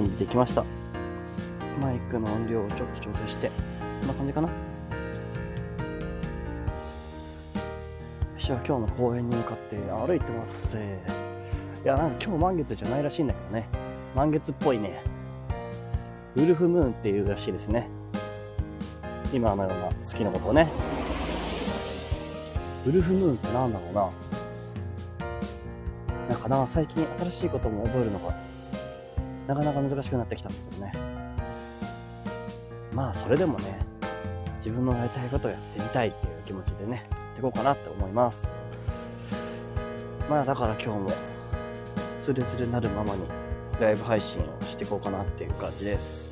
準備できました。マイクの音量をちょっと調整して、こんな感じかな。よし、今日の公園に向かって歩いてます。いや、なんか今日満月じゃないらしいんだけどね。満月っぽいね。ウルフムーンっていうらしいですね。今のような月のことをね。ウルフムーンってなんだろうな。なんかな、最近新しいことも覚えるのが、なかなか難しくなってきたんですけどね。まあ、それでもね、自分のやりたいことをやってみたいっていう気持ちでね、やっていこうかなって思います。まあ、だから今日も、つれつれなるままに、ライブ配信をしていこうかなっていう感じです。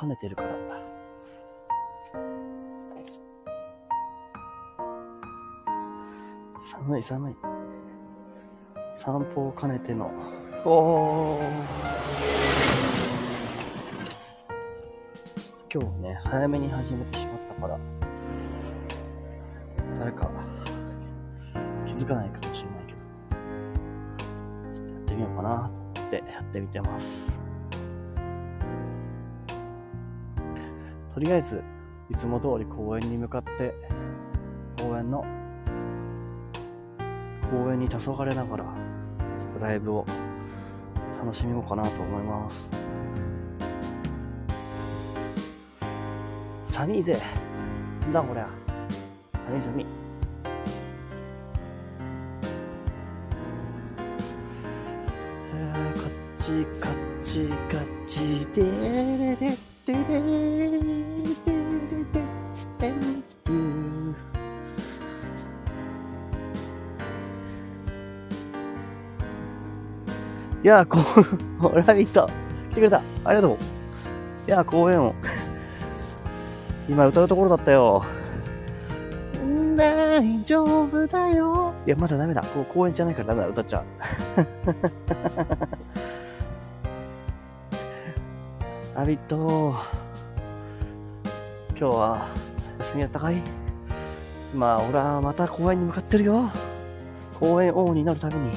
兼ねてるから。寒い寒い。散歩を兼ねての。おー。今日ね、早めに始めてしまったから、誰か気づかないかもしれないけど、ちょっとやってみようかなと思ってやってみてます。とりあえず、いつも通り公園に向かって、公園の、公園に黄昏ながら、ちょっとライブを楽しみようかなと思います。寒いぜ。なんだこりゃ。寒い寒い。カッチカッチカッチでれれでステントゥいやー、こう、ラビット、来てくれた。ありがとう。いやー、公演を。今歌うところだったよ。大丈夫だよ。いや、まだダメだ。こう公演じゃないからダメだ。歌っちゃう。ラビット。今日は、休みやったかい？まあ、俺はまた公園に向かってるよ。公園王になるために。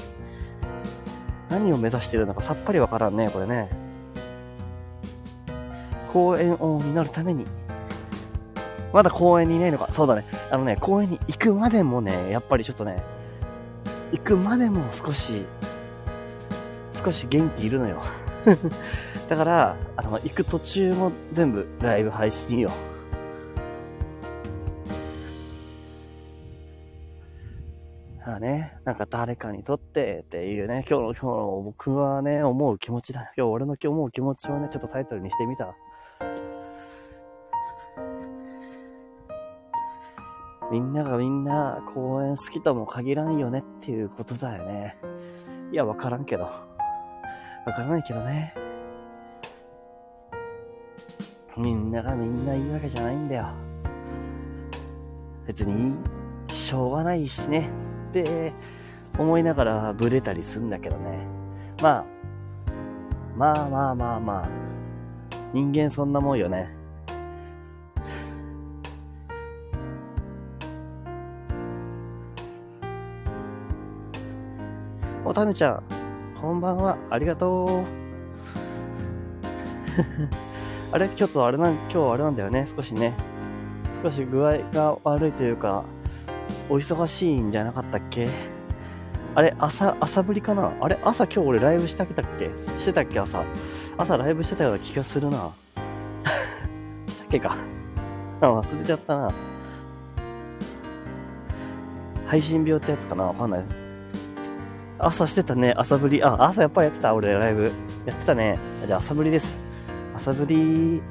何を目指してるのかさっぱりわからんね、これね。公園王になるために。まだ公園にいないのか。そうだね。あのね、公園に行くまでもね、やっぱりちょっとね、行くまでも少し、少し元気いるのよ。だから、あの、行く途中も全部ライブ配信よ。あね、なんか誰かにとってっていうね、今日の今日の僕はね、思う気持ちだ。今日俺の今日思う気持ちをね、ちょっとタイトルにしてみた。みんながみんな公園好きとも限らんよねっていうことだよね。いや、わからんけど。わからないけどね。みんながみんないいわけじゃないんだよ。別に、しょうがないしね。って思いながらブレたりすんだけどね。まあ、まあまあまあまあ。人間そんなもんよね。おたねちゃん、こんばんは。ありがとう。あれ？ちょっとあれなん、今日あれなんだよね？少しね。少し具合が悪いというか、お忙しいんじゃなかったっけ？あれ、朝、朝ぶりかな？あれ、朝今日俺ライブしたっけ？してたっけ朝？朝ライブしてたような気がするな。したっけか？忘れちゃったな。配信病ってやつかな？わかんない。朝してたね、朝ぶり。あ、朝やっぱりやってた、俺ライブ。やってたね。じゃあ朝ぶりです。朝ぶり。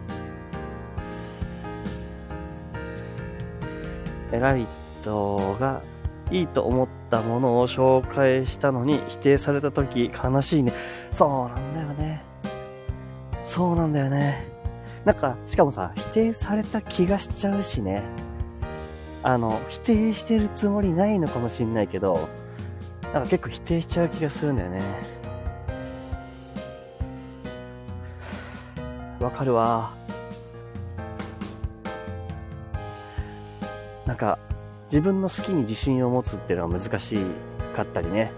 え、ラビットがいいと思ったものを紹介したのに否定された時悲しいね。そうなんだよね。そうなんだよね。なんか、しかもさ、否定された気がしちゃうしね。あの、否定してるつもりないのかもしんないけど、なんか結構否定しちゃう気がするんだよね。わかるわ。なんか、自分の好きに自信を持つっていうのは難しかったりね。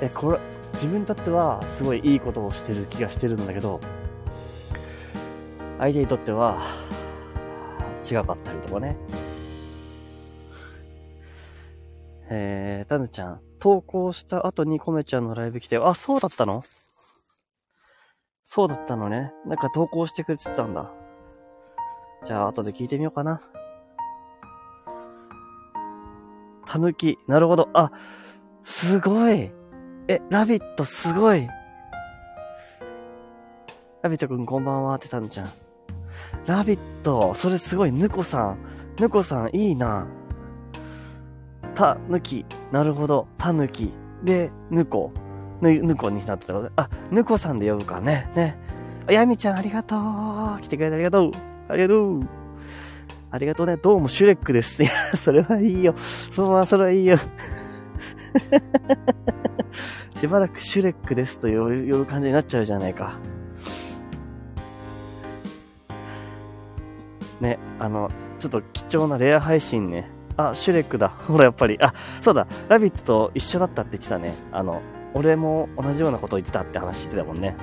え、これ、自分にとってはすごいいいことをしてる気がしてるんだけど、相手にとっては違かったりとかね。えー、タヌちゃん、投稿した後にコメちゃんのライブ来て、あ、そうだったの？そうだったのね。なんか投稿してくれてたんだ。じゃあ、後で聞いてみようかな。たぬき。なるほど。あ、すごい。え、ラビットすごい。ラビットくんこんばんはってたんじゃん。ラビット、それすごい。ぬこさん。ぬこさんいいな。たぬき。なるほど。たぬき。で、ぬこ。ぬ、ぬこになってたので。あ、ぬこさんで呼ぶかね。ね。やみちゃんありがとう。来てくれてありがとう。ありがとう。ありがとうね。どうもシュレックです。いや、それはいいよ。そのままそれはいいよ。しばらくシュレックですと呼ぶ感じになっちゃうじゃないか。ね、あの、ちょっと貴重なレア配信ね。あ、シュレックだ。ほら、やっぱり。あ、そうだ。ラビットと一緒だったって言ってたね。あの、俺も同じようなこと言ってたって話してたもんね。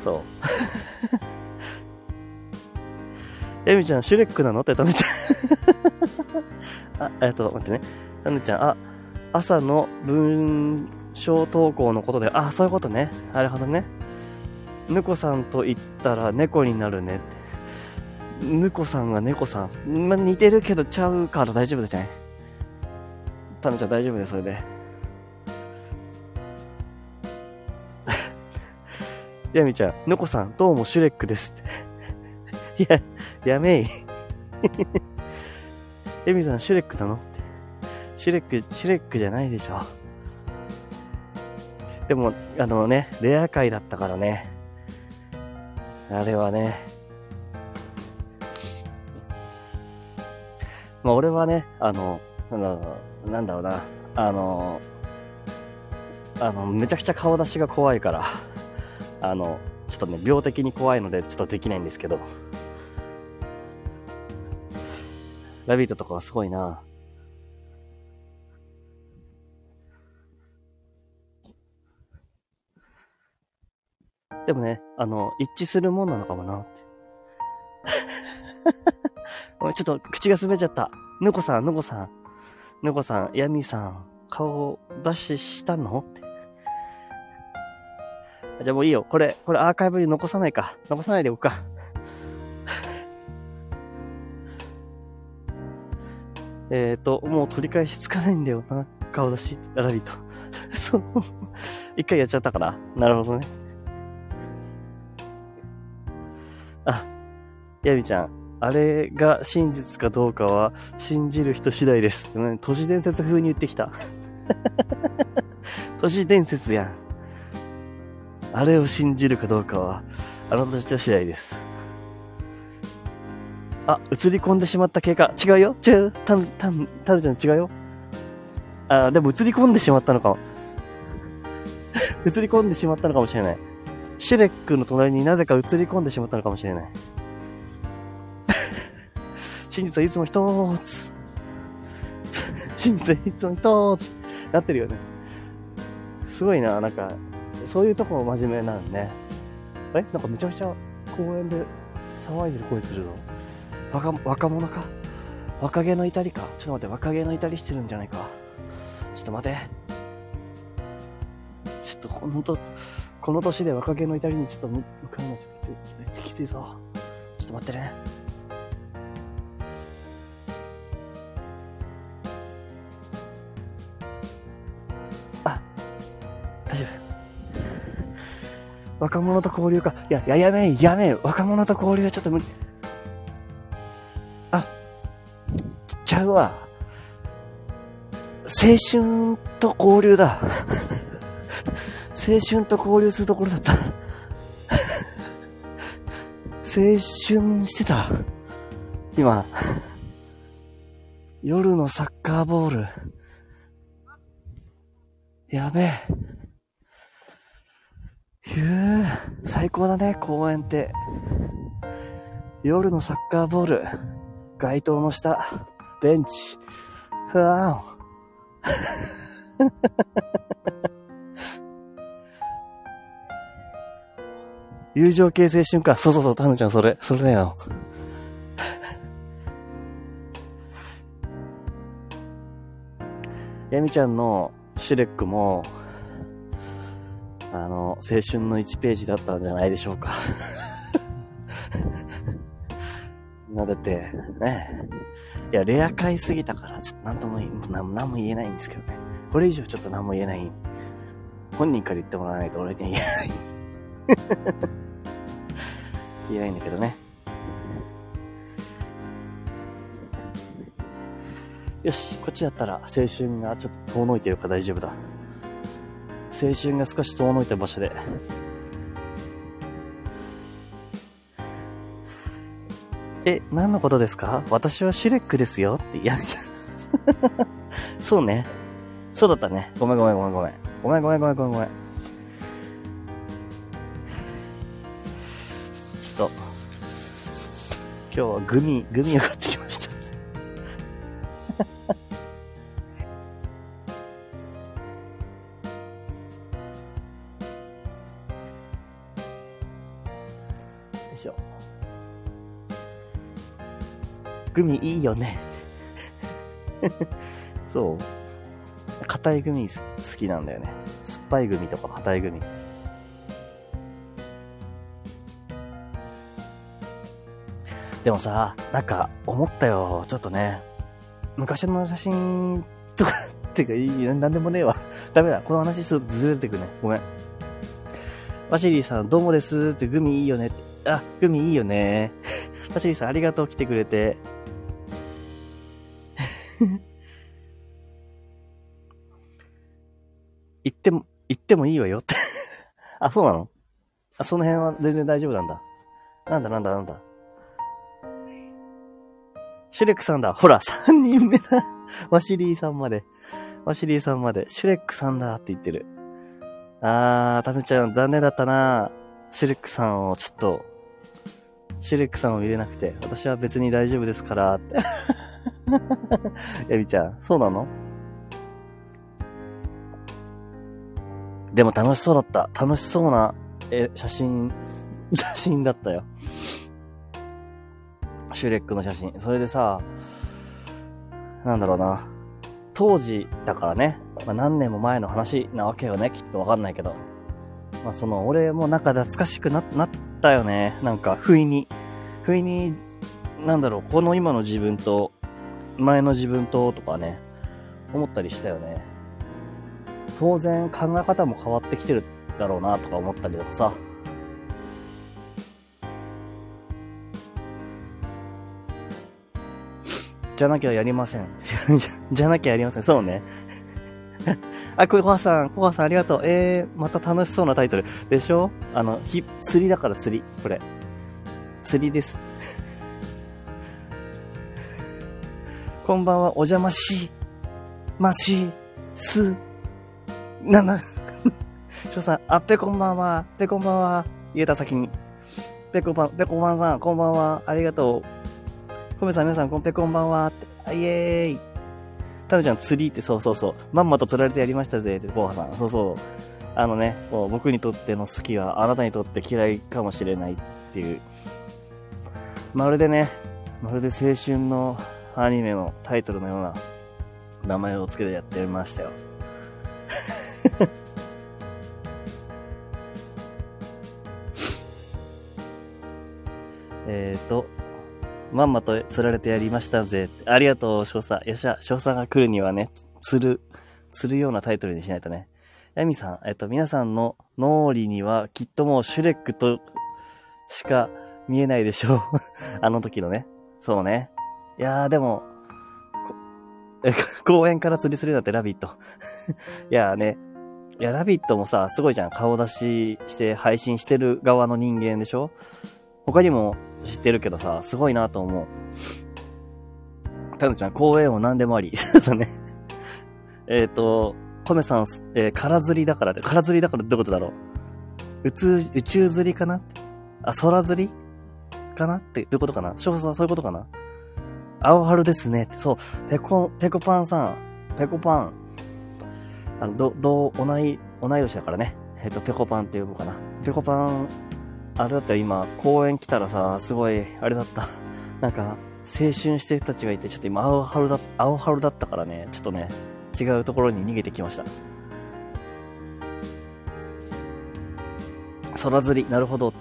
そう。エミちゃん、シュレックなのってタヌちゃん あ、えっと、待ってね。タヌちゃん、あ、朝の文章投稿のことで、あ、そういうことね。なるほどね。ぬこさんと言ったら猫になるね。ぬこさんが猫さん。ま、似てるけどちゃうから大丈夫ですね。タヌちゃん大丈夫です、それで。やみちゃん、ぬこさん、どうもシュレックです。いや、やめい。エミさん、シュレックなの。シュレック、シュレックじゃないでしょ。でも、あのね、レア回だったからね。あれはね。まあ、俺はね、あの、なんだろうな、あの、あの、めちゃくちゃ顔出しが怖いから、あの、ちょっとね、病的に怖いので、ちょっとできないんですけど。ラビットとかはすごいな。でもね、あの、一致するもんなのかもな って。ちょっと口が滑っちゃった。ぬこさん、ぬこさん。ぬこさん、やみさん、顔出ししたの？って。じゃあもういいよ。これ、これアーカイブに残さないか。残さないでおくか。えっと、もう取り返しつかないんだよな。顔出し、ラビット。そう。一回やっちゃったから。なるほどね。あ、やみちゃん。あれが真実かどうかは信じる人次第です。都市伝説風に言ってきた。都市伝説やん。あれを信じるかどうかは、あなた次第です。あ、映り込んでしまった経過。違うよ違うたん、たん、たるちゃん違うよあ、でも映り込んでしまったのかも。映り込んでしまったのかもしれない。シュレックの隣になぜか映り込んでしまったのかもしれない。真実はいつも一つ。真実はいつも一つ。なってるよね。すごいな、なんか、そういうとこも真面目なんね。え？なんかめちゃくちゃ公園で騒いでる声するぞ。若、若者か？若気の至りか？ちょっと待って、若気の至りしてるんじゃないか。ちょっと待て。ちょっと、ほんと、この年で若気の至りにちょっと向かうのちょっときついぞ。ちょっと待ってね。若者と交流か。いや、や、やめやめ若者と交流はちょっと無理。あちゃうわ。青春と交流だ。青春と交流するところだった。青春してた。今。夜のサッカーボール。やべえ。ひゅー、最高だね、公園って。夜のサッカーボール、街灯の下、ベンチ、ふわーん 友情形成瞬間。そうそうそう、タヌちゃん、それ、それだよ。ヤミちゃんのシュレックも、あの、青春の1ページだったんじゃないでしょうか。まあだって、ね。いや、レア買いすぎたから、ちょっとなんとも言え、なんなんも言えないんですけどね。これ以上ちょっと何も言えない。本人から言ってもらわないと俺には言えない。言えないんだけどね。よし、こっちだったら青春がちょっと遠のいてるから大丈夫だ。青春が少し遠のいた場所で。え、何のことですか？私はシュレックですよってやるじゃん。そうね。そうだったね。ごめんごめんごめんごめん。ごめんごめんごめんごめんごめん。ちょっと、今日はグミ、グミを買ってきよね。そう。硬いグミ好きなんだよね。酸っぱいグミとか硬いグミ。でもさ、なんか思ったよ。ちょっとね。昔の写真とか、ってかいい、なんでもねえわ。ダメだ。この話するとずれてくね。ごめん。ワシリーさん、どうもですって、グミいいよねって。あ、グミいいよね。ワシリーさん、ありがとう、来てくれて。言っても、言ってもいいわよって。あ、そうなの？あ、その辺は全然大丈夫なんだ。なんだなんだなんだ。シュレックさんだ。ほら、3人目だ。ワシリーさんまで。ワシリーさんまで。シュレックさんだって言ってる。あー、タヌちゃん残念だったなシュレックさんをちょっと、シュレックさんを入れなくて、私は別に大丈夫ですから、って。エビちゃん、そうなの？でも楽しそうだった。楽しそうな、え、写真、写真だったよ。シュレックの写真。それでさ、なんだろうな。当時だからね、まあ、何年も前の話なわけよね、きっとわかんないけど。まあ、その、俺もなんか懐かしくな、なったよね。なんか、不意に。不意に、なんだろう、この今の自分と、前の自分と、とかね、思ったりしたよね。当然、考え方も変わってきてるだろうな、とか思ったりとかさ。じゃなきゃやりません。じゃなきゃやりません。そうね。あ、これコハさん、コハさんありがとう。えー、また楽しそうなタイトル。でしょ？あの、釣りだから釣り。これ。釣りです。こんばんは、お邪魔し、まし、す、な、な、しょさん、あ、ぺこんばんは、ぺこんばんは、言えた先に。ぺこばん、ぺこばんさん、こんばんは、ありがとう。コメさん、皆さん、こんぺこんばんは、って、あイエーイ。タヌちゃん、釣りって、そうそうそう。まんまと釣られてやりましたぜ、って、コウハさん。そうそう。あのね、こう僕にとっての好きは、あなたにとって嫌いかもしれないっていう。まるでね、まるで青春のアニメのタイトルのような名前をつけてやってみましたよ。えーと、まんまと釣られてやりましたぜ。ありがとう、少佐。よっしゃ、少佐が来るにはね、釣る、釣るようなタイトルにしないとね。ヤミさん、えっと、皆さんの脳裏にはきっともうシュレックとしか見えないでしょう。あの時のね。そうね。いやー、でも、公園から釣りするなんてラビット。いやーね。いや、ラビットもさ、すごいじゃん。顔出しして配信してる側の人間でしょ？他にも知ってるけどさ、すごいなと思う。たぬちゃん、公園を何でもあり。そうだね。えっと、コメさん、えー、空釣りだからって、空釣りだからってことだろう？宇宙、宇宙釣りかな？あ、空釣りかな？って、どういうことかな？翔さん、そういうことかな？青春ですねって、そう、ペコ、ペコパンさん、ペコパン。あの、ど、どう、同い、同い年だからね。えっ、と、ペコパンって呼ぶかな。ペコパン、あれだったよ、今、公園来たらさ、すごい、あれだった。なんか、青春してる人たちがいて、ちょっと今、青春だ、青春だったからね、ちょっとね、違うところに逃げてきました。空釣り、なるほど。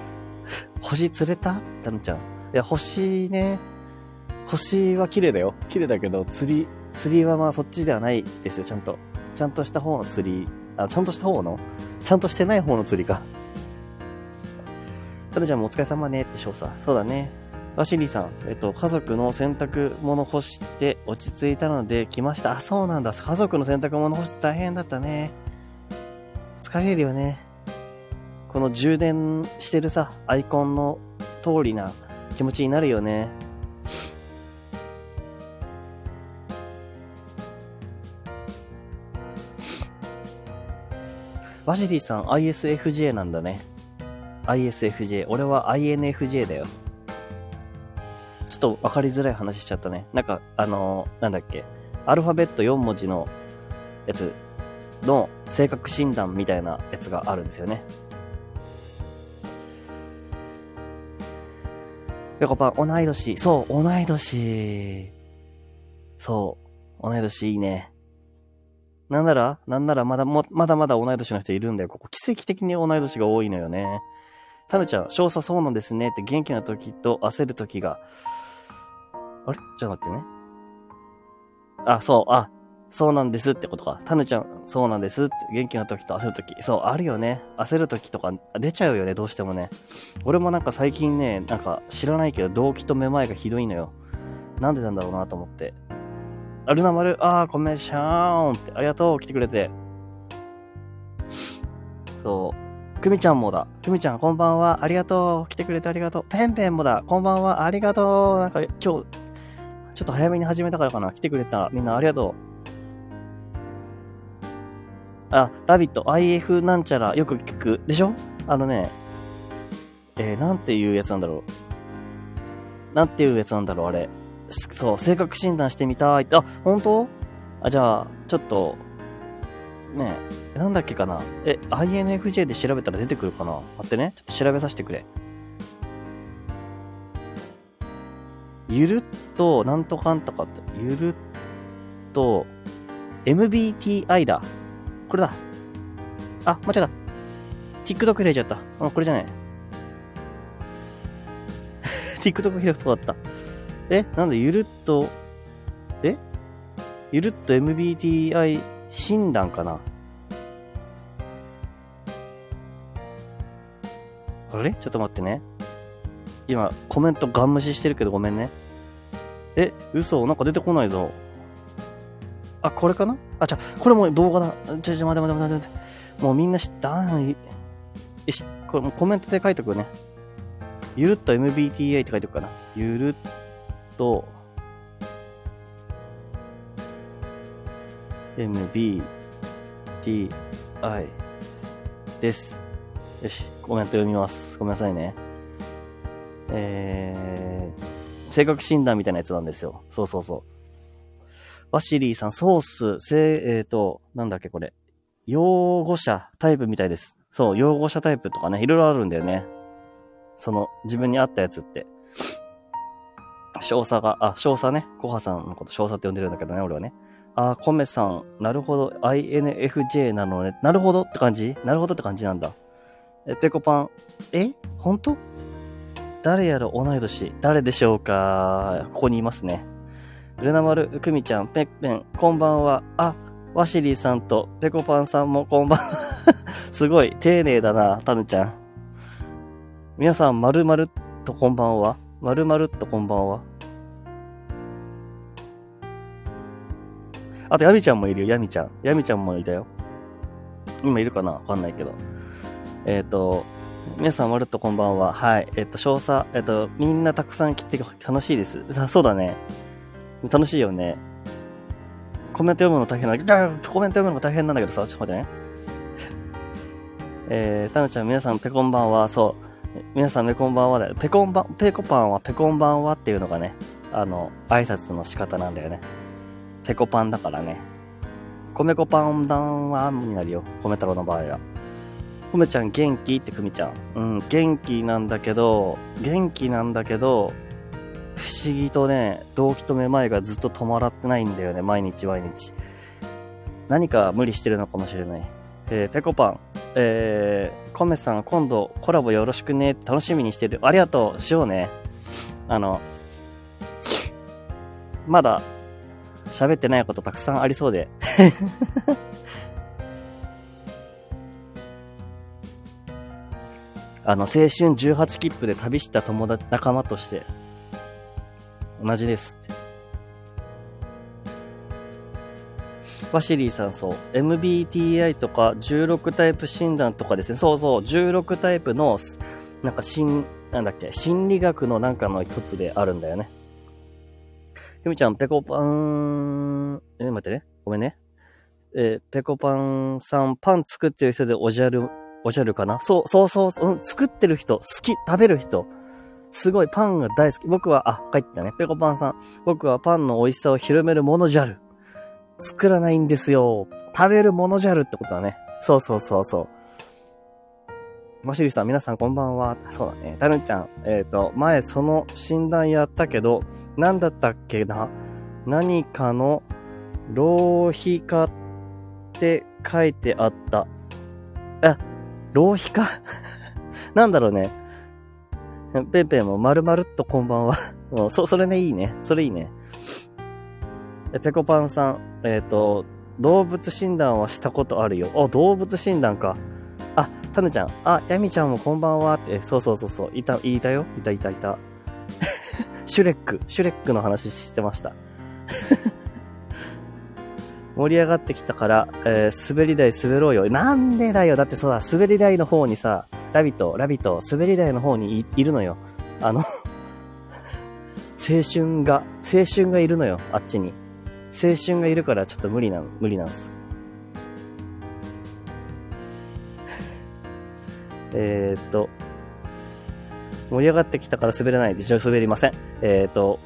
星釣れた？たのちゃん。いや、星ね、星は綺麗だよ。綺麗だけど、釣り、釣りはまあそっちではないですよ、ちゃんと。ちゃんとした方の釣り、あ、ちゃんとした方の？ちゃんとしてない方の釣りか。ただちゃんもお疲れ様ねって少佐。そうだね。ワシリーさん、えっと、家族の洗濯物干して落ち着いたので来ました。あ、そうなんだ。家族の洗濯物干して大変だったね。疲れるよね。この充電してるさ、アイコンの通りな気持ちになるよね。ワジリーさん ISFJ なんだね。ISFJ。俺は INFJ だよ。ちょっと分かりづらい話しちゃったね。なんか、あのー、なんだっけ。アルファベット4文字のやつの性格診断みたいなやつがあるんですよね。ぺこぱん、同い年。そう、同い年。そう、同い年いいね。なんなら、なんならまだも、まだまだ同い年の人いるんだよ。ここ奇跡的に同い年が多いのよね。タヌちゃん、少佐そうなんですねって元気な時と焦る時が。あれ？ちょっと待ってね。あ、そう、あ、そうなんですってことか。タヌちゃん、そうなんですって、元気な時と焦る時。そう、あるよね。焦る時とか出ちゃうよね、どうしてもね。俺もなんか最近ね、なんか知らないけど、動機とめまいがひどいのよ。なんでなんだろうなと思って。あ、ルナ丸、あー、ごめん、シャーンって、ありがとう、来てくれて。そう。クミちゃんもだ。クミちゃん、こんばんは。ありがとう。来てくれてありがとう。ペンペンもだ。こんばんは。ありがとう。なんか、今日、ちょっと早めに始めたからかな。来てくれた。みんなありがとう。あ、ラビット、IF なんちゃら、よく聞く。でしょ？あのね、えー、なんていうやつなんだろう。なんていうやつなんだろう、あれ。そう、性格診断してみたいって。あ、本当？あ、じゃあ、ちょっと、ねえ、なんだっけかな？え、INFJ で調べたら出てくるかな？待ってね。ちょっと調べさせてくれ。ゆるっと、なんとかんとかって、ゆるっと、MBTI だ。これだ。あ、間違った。TikTok 開いちゃった。あ、これじゃない。TikTok 開くとこだった。えなんだ、ゆるっと、え？ゆるっと MBTI 診断かな？あれ？ちょっと待ってね。今、コメントガン無視してるけどごめんね。え、嘘？なんか出てこないぞ。あ、これかな？あ、じゃこれも動画だ。ちょ、ちょ、待て待て待て待て。もうみんな知った。よし、これもうコメントで書いとくね。ゆるっと MBTA って書いておくかな。ゆるっと、MBTI です。よし、コメント読みます。ごめんなさいね。えー、性格診断みたいなやつなんですよ。そうそうそう。ワシリーさん、ソース、せえっ、ー、と、なんだっけこれ。用語者タイプみたいです。そう、用語者タイプとかね、いろいろあるんだよね。その、自分に合ったやつって。少佐が、あ、少佐ね。コハさんのこと少佐って呼んでるんだけどね、俺はね。あ、コメさん、なるほど、INFJ なのね。なるほどって感じ？なるほどって感じなんだ。え、ペコパン、え？本当？誰やら同い年。誰でしょうか？ここにいますね。ルナ丸、クミちゃん、ペッペン、こんばんは。あ、ワシリーさんとペコパンさんもこんばんは。すごい、丁寧だな、タヌちゃん。皆さん、まるまるとこんばんは。まるまるっとこんばんは。あと、ヤミちゃんもいるよ、ヤミちゃん。ヤミちゃんもいたよ。今いるかな？わかんないけど。えっ、ー、と、皆さん、まるっとこんばんは。はい。えっ、ー、と、少佐、えっ、ー、と、みんなたくさん来て楽しいです。そうだね。楽しいよね。コメント読むの大変なんだけど、コメント読むの大変なんだけどさ、ちょっと待ってね。えー、たぬちゃん皆さんペコンバンは、そう、皆さんペコンバンはだよ。ペコンバン、ペコパンはペコンバンはっていうのがね、あの、挨拶の仕方なんだよね。ペコパンだからね。米粉パンダンはになるよ。米太郎の場合は。米ちゃん元気？ってくみちゃん。うん、元気なんだけど、元気なんだけど、不思議とね、動機とめまいがずっと止まらってないんだよね、毎日毎日。何か無理してるのかもしれない。えー、ペコパン、えー、コメさん今度コラボよろしくね、楽しみにしてる。ありがとう、しようね。あの、まだ喋ってないことたくさんありそうで。あの、青春18切符で旅した友達、仲間として、同じですって。ワシリーさんそう。MBTI とか16タイプ診断とかですね。そうそう。16タイプの、なんか心、なんだっけ、心理学のなんかの一つであるんだよね。ゆみちゃん、ペコパン、え、待ってね。ごめんね。えー、ペコパンさん、パン作ってる人でおじゃる、おじゃるかな？そう、そうそう、うん、作ってる人、好き、食べる人。すごい、パンが大好き。僕は、あ、帰ってたね。ペコパンさん。僕はパンの美味しさを広めるものじゃる。作らないんですよ。食べるものじゃるってことだね。そうそうそうそう。マシリさん、皆さんこんばんは。そうだね。タヌちゃん、えっ、ー、と、前その診断やったけど、なんだったっけな？何かの浪費家って書いてあった。あ、浪費家？なんだろうね。ペンペンも丸々っとこんばんは。もう、そ、それね、いいね。それいいね。ペコパンさん、えっ、ー、と、動物診断はしたことあるよ。あ、動物診断か。あ、タヌちゃん。あ、ヤミちゃんもこんばんはって。そうそうそうそう。いた、いたよ。いたいたいた。シュレック。シュレックの話してました。盛り上がってきたから、えー、滑り台滑ろうよ。なんでだよ。だってそうだ、滑り台の方にさ、ラビット、ラビット、滑り台の方にいるのよ。あの青春が、青春がいるのよ。あっちに。青春がいるからちょっと無理な、無理なんです。えっと、盛り上がってきたから滑れない。一応滑りません。えっ、と、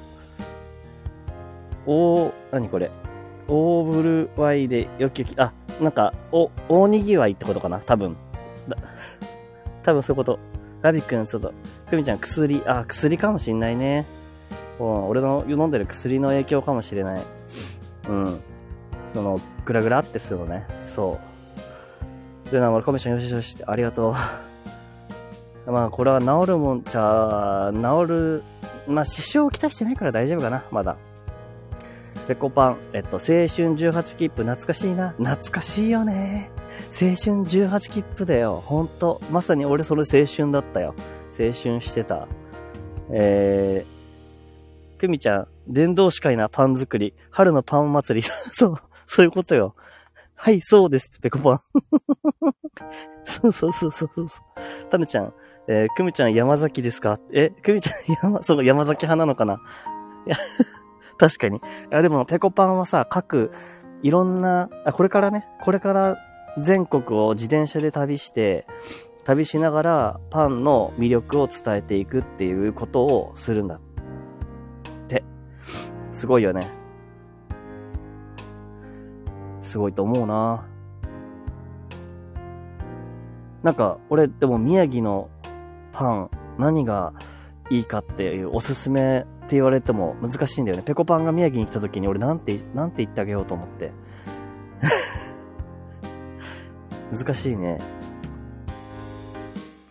お何これ？オーブルワイでよきよき、あ、なんか、お、大にぎわいってことかな？多分。だ 多分そういうこと。ラビックのちょっと、ふみちゃん薬、あ、薬かもしんないね。俺の飲んでる薬の影響かもしれない。うん。その、グラグラってするのね。そう。で、な、俺コメちゃんよしよしって、ありがとう。まあ、これは治るもんちゃ、治る、まあ、支障をきたしてないから大丈夫かな、まだ。ペコパン、えっと、青春18切符懐かしいな。懐かしいよね。青春18切符だよ。ほんと。まさに俺それ青春だったよ。青春してた。えー、クミちゃん、電動司会なパン作り。春のパン祭り。そう、そういうことよ。はい、そうです。ペコパン。そうそうそうそうそう。タヌちゃん、えー、クミちゃん山崎ですか？え、クミちゃん山、そう、山崎派なのかな？いや、確かに。いや、でも、ペコパンはさ、各、いろんな、あ、これからね、これから全国を自転車で旅して、旅しながらパンの魅力を伝えていくっていうことをするんだ。って。すごいよね。すごいと思うななんか、俺、でも宮城のパン、何がいいかっていうおすすめって言われても難しいんだよね。ペコパンが宮城に来た時に俺なんて、なんて言ってあげようと思って。難しいね。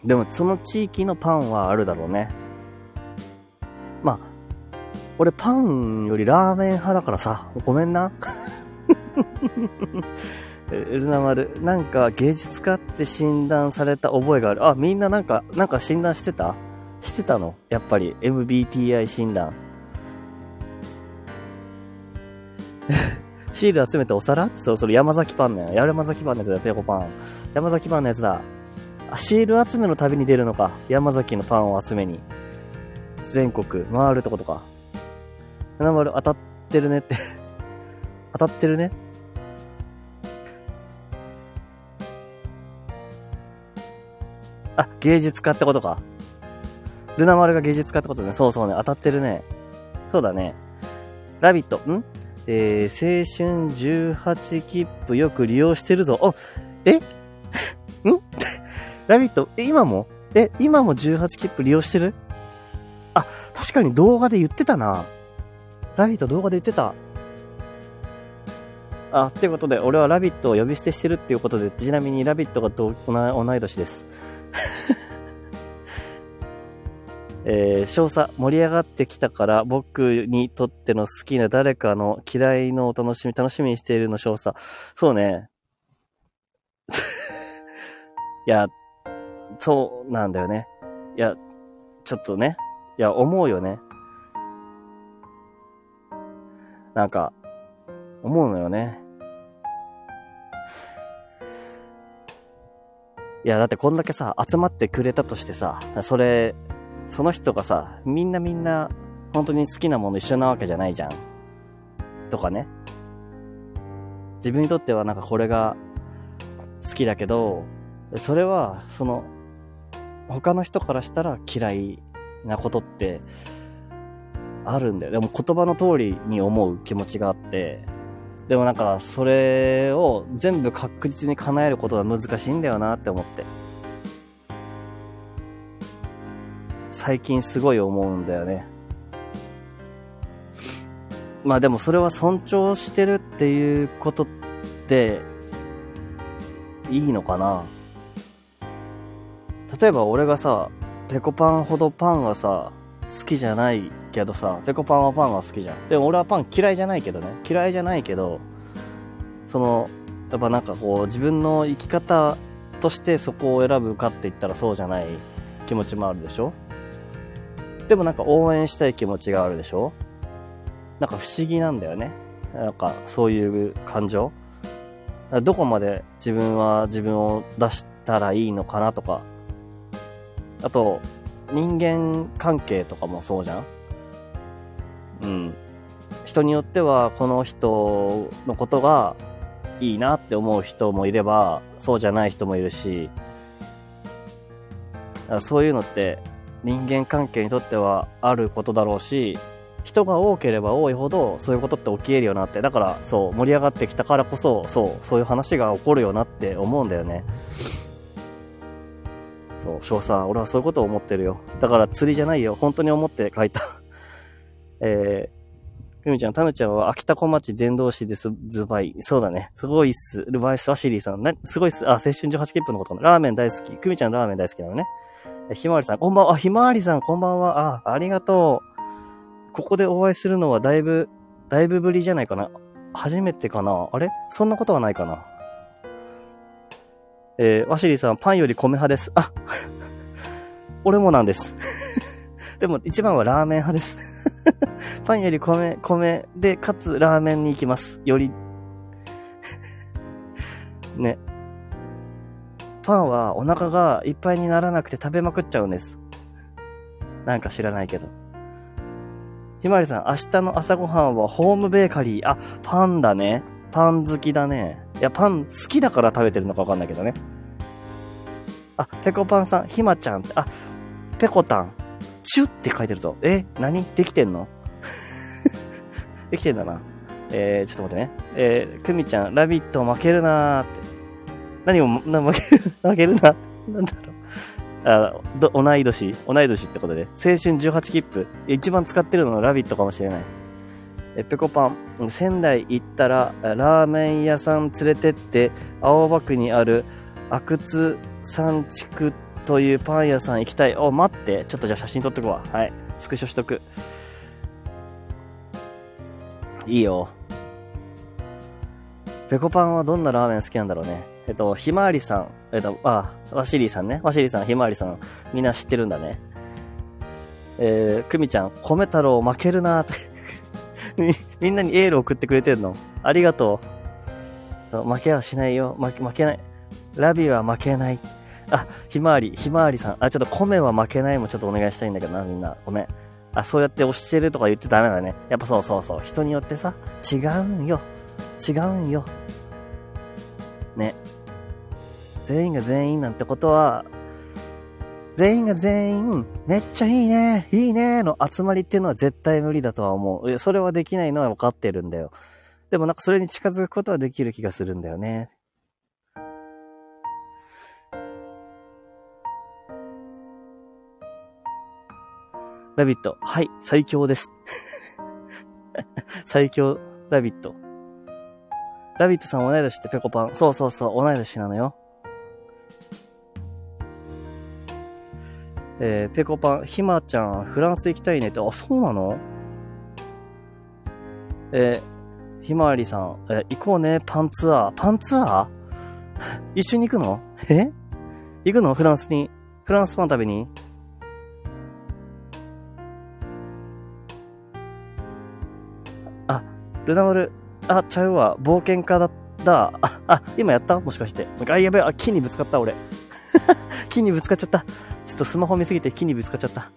でもその地域のパンはあるだろうね。俺パンよりラーメン派だからさ、ごめんな。ルナ丸、なんか芸術家って診断された覚えがある。あ、みんななんか、なんか診断してた？してたの？やっぱり MBTI 診断。シール集めてお皿？そう、それ山崎パンのや。山崎パンのやつだ、ペコパン。山崎パンのやつだ。あ、シール集めの旅に出るのか。山崎のパンを集めに。全国回るってことか。七丸当たってるねって 当たってるねあ、芸術家ってことか。ルナ丸が芸術家ってことね。そうそうね。当たってるね。そうだね。ラビット、ん？えー、青春18切符よく利用してるぞ。あ、え？ん？ラビット、え、今も？え、今も18切符利用してる？あ、確かに動画で言ってたな。ラビット動画で言ってた。あ、ってことで、俺はラビットを呼び捨てしてるっていうことで、ちなみにラビットが同同い年です。えー、少佐、盛り上がってきたから、僕にとっての好きな誰かの嫌いのお楽しみ、楽しみにしているの少佐。そうね。いや、そうなんだよね。いや、ちょっとね。いや、思うよね。なんか、思うのよね。いや、だってこんだけさ、集まってくれたとしてさ、それ、その人がさ、みんなみんな、本当に好きなもの一緒なわけじゃないじゃん。とかね。自分にとってはなんかこれが好きだけど、それは、その、他の人からしたら嫌いなことってあるんだよ。でも言葉の通りに思う気持ちがあって、でもなんかそれを全部確実に叶えることは難しいんだよなって思って。最近すごい思うんだよね。まあでもそれは尊重してるっていうことっていいのかな例えば俺がさ、ペコパンほどパンはさ、好きじゃないけどさ、ペコパンはパンは好きじゃん。でも俺はパン嫌いじゃないけどね。嫌いじゃないけど、その、やっぱなんかこう自分の生き方としてそこを選ぶかって言ったらそうじゃない気持ちもあるでしょ？でもなんか応援したい気持ちがあるでしょ？なんか不思議なんだよね。なんかそういう感情。どこまで自分は自分を出したらいいのかなとか。あと、人間関係とかもそうじゃんうん。人によってはこの人のことがいいなって思う人もいれば、そうじゃない人もいるし、そういうのって人間関係にとってはあることだろうし、人が多ければ多いほどそういうことって起きえるよなって。だからそう、盛り上がってきたからこそ、そう、そういう話が起こるよなって思うんだよね。そう、翔さん、俺はそういうことを思ってるよ。だから釣りじゃないよ。本当に思って書いた。えー、ふみちゃん、たぬちゃんは秋田小町伝道師です、ズバイ。そうだね。すごいっす。ルバイス・ワシリーさん。な、すごいっす。あ、青春18切符のことラーメン大好き。くみちゃんラーメン大好きなのね。えひまわりさん、こんばんは。あ、ひまわりさん、こんばんは。あ、ありがとう。ここでお会いするのはだいぶ、だいぶぶりじゃないかな。初めてかなあれ？そんなことはないかなえー、ワシリーさん、パンより米派です。あ、俺もなんです。でも、一番はラーメン派です。パンより米、米で、かつラーメンに行きます。より。ね。パンはお腹がいっぱいにならなくて食べまくっちゃうんです。なんか知らないけど。ひまりさん、明日の朝ごはんはホームベーカリー。あ、パンだね。パン好きだね。いや、パン好きだから食べてるのかわかんないけどね。あ、ペコパンさん、ひまちゃんって、あ、ペコタン、チュって書いてるぞ。え、何？できてんの？できてんだな。えー、ちょっと待ってね。えー、くみちゃん、ラビット負けるなーって。何も、な負ける、負けるな。なんだろう。あど、同い年？同い年ってことで。青春18切符。一番使ってるのはラビットかもしれない。え、ぺこパン。仙台行ったら、ラーメン屋さん連れてって、青葉区にある、阿久津三畜というパン屋さん行きたい。お、待って。ちょっとじゃあ写真撮ってくわ。はい。スクショしとく。いいよ。ぺこパンはどんなラーメン好きなんだろうね。えっと、ひまわりさん、えっと、あ、ワシリーさんね。ワシリーさん、ひまわりさん、みんな知ってるんだね。えー、くみちゃん、米太郎負けるなって み、みんなにエール送ってくれてるの。ありがとう。負けはしないよ。負け、負けない。ラビは負けない。あ、ひまわり、ひまわりさん。あ、ちょっと米は負けないもちょっとお願いしたいんだけどな、みんな。ごめん。あ、そうやって押してるとか言ってダメだね。やっぱそうそうそう。人によってさ、違うんよ。違うんよ。ね。全員が全員なんてことは全員が全員、めっちゃいいね、いいね、の集まりっていうのは絶対無理だとは思う。それはできないのは分かってるんだよ。でもなんかそれに近づくことはできる気がするんだよね。ラビット。はい、最強です。最強、ラビット。ラビットさん同い年ってペコパン。そうそうそう、同い年なのよ。えー、ペコパン、ひまちゃん、フランス行きたいねって、あ、そうなの？えー、ひまわりさん、えー、行こうね、パンツアー。パンツアー？一緒に行くの？え？行くの？フランスに？フランスパン食べに？ルナマル、あ、ちゃうわ。冒険家だった。あ、あ、今やった？もしかして。あ、やべえ、あ、木にぶつかった、俺。木にぶつかっちゃった。ちょっとスマホ見すぎて木にぶつかっちゃった。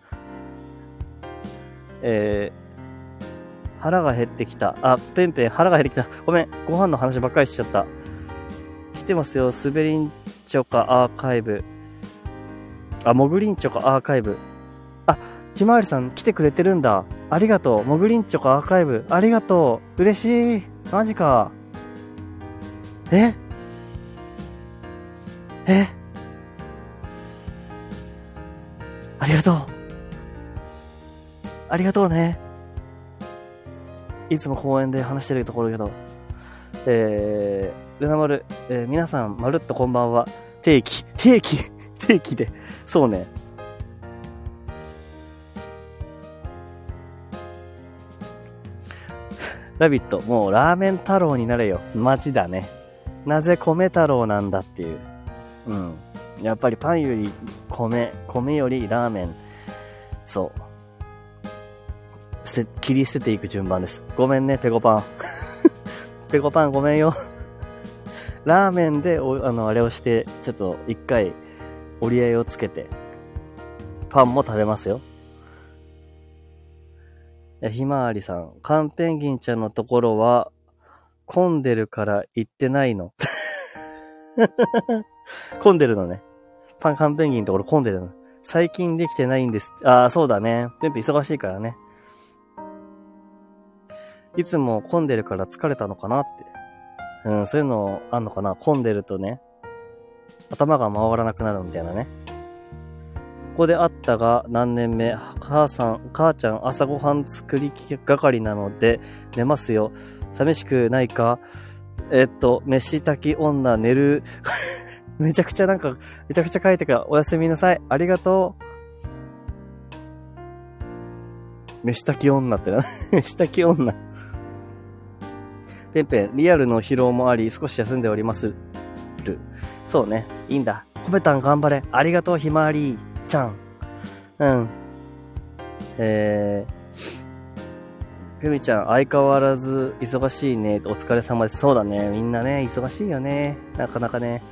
えー、腹が減ってきた。あ、ペンペン腹が減ってきた。ごめん、ご飯の話ばっかりしちゃった。来てますよ、スベリンチョカアーカイブ。あ、モグリンチョカアーカイブ。あ、ひまわりさん来てくれてるんだ。ありがとう。モグリンチョカアーカイブ。ありがとう。嬉しい。マジか。え？え？ありがとう。ありがとうね。いつも公園で話してるところだけど、えー、ルナ丸、えー、皆さん、まるっとこんばんは。定期、定期、定期で。そうね。ラビット、もうラーメン太郎になれよ。マジだね。なぜ米太郎なんだっていう。うん。やっぱりパンより米、米よりラーメン。そう。捨て、切り捨てていく順番です。ごめんね、ペコパン。ペコパンごめんよ。ラーメンでお、あの、あれをして、ちょっと一回折り合いをつけて、パンも食べますよ。ひまわりさん、カンペンギンちゃんのところは、混んでるから行ってないの？混んでるのね。パンカンペンギンのところ混んでるの。最近できてないんです。ああ、そうだね。ペンペン忙しいからね。いつも混んでるから疲れたのかなって。うん、そういうのあんのかな？混んでるとね、頭が回らなくなるみたいなね。ここで会ったが何年目？母さん、母ちゃん朝ごはん作り係なので寝ますよ。寂しくないか？えっと、飯炊き女寝る？めちゃくちゃなんか、めちゃくちゃ書いてから、おやすみなさい。ありがとう。飯炊き女ってな？飯炊き女。ペンペン、リアルの疲労もあり、少し休んでおりまする。そうね。いいんだ。コメタン頑張れ。ありがとう、ひまわりちゃん。うん。えー、ふみちゃん、相変わらず忙しいね。お疲れ様です。そうだね。みんなね、忙しいよね。なかなかね。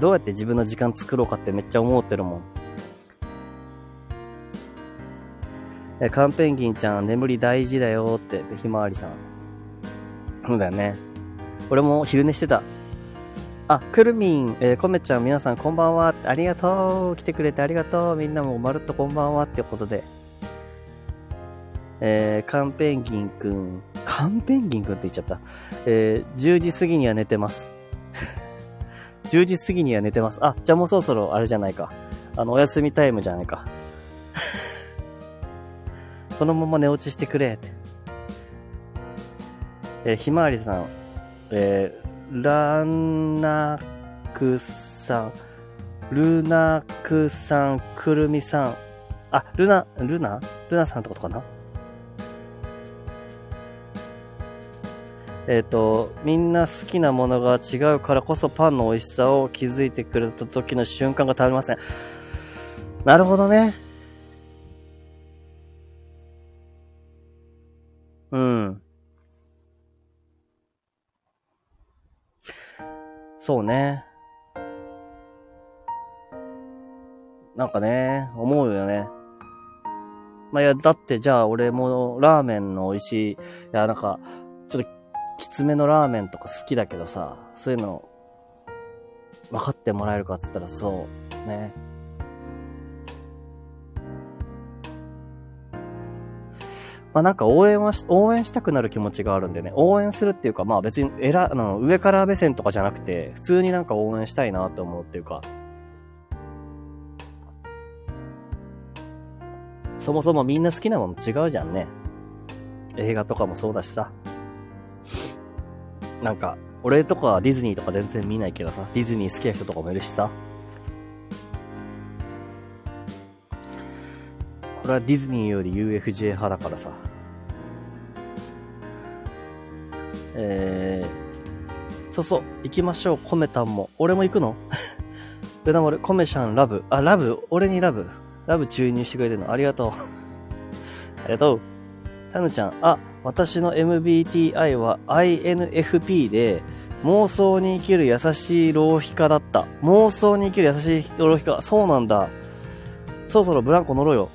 どうやって自分の時間作ろうかってめっちゃ思ってるもん。え、カンペンギンちゃん、眠り大事だよって、ひまわりさん。そうだよね。俺も昼寝してた。あ、くるみん、えー、コメちゃん、皆さんこんばんは。ありがとう。来てくれてありがとう。みんなもまるっとこんばんはってことで。えー、カンペンギンくん。カンペンギンくんって言っちゃった。えー、10時過ぎには寝てます。10時過ぎには寝てます。あ、じゃあもうそろそろあれじゃないか。あの、お休みタイムじゃないか。そのまま寝落ちしてくれって。えー、ひまわりさん、えー、ラナクさん、ルナクさん、くるみさん、あ、ルナ、ルナ？ルナさんってことかな？えっ、ー、と、みんな好きなものが違うからこそパンの美味しさを気づいてくれた時の瞬間が食べません。なるほどね。うん。そうね。なんかね、思うよね。まあ、いや、だってじゃあ俺もラーメンの美味しい、いや、なんか、ちょっときつめのラーメンとか好きだけどさ、そういうの、分かってもらえるかって言ったらそう、ね。まあなんか応援はし、応援したくなる気持ちがあるんでね、応援するっていうか、まあ別にえら、あの、上から目線とかじゃなくて、普通になんか応援したいなって思うっていうか、そもそもみんな好きなもの違うじゃんね。映画とかもそうだしさ。なんか、俺とかはディズニーとか全然見ないけどさ、ディズニー好きな人とかもいるしさ。俺はディズニーより UFJ 派だからさ。えー、そうそう、行きましょう、コメタンも。俺も行くの？ルナモル、コメシャン、ラブ。あ、ラブ？俺にラブ？ラブ注入してくれてるのありがとう。ありがとう。タヌちゃん、あ、私の MBTI は INFP で、妄想に生きる優しい浪費家だった。妄想に生きる優しい浪費家。そうなんだ。そろそろブランコ乗ろうよ。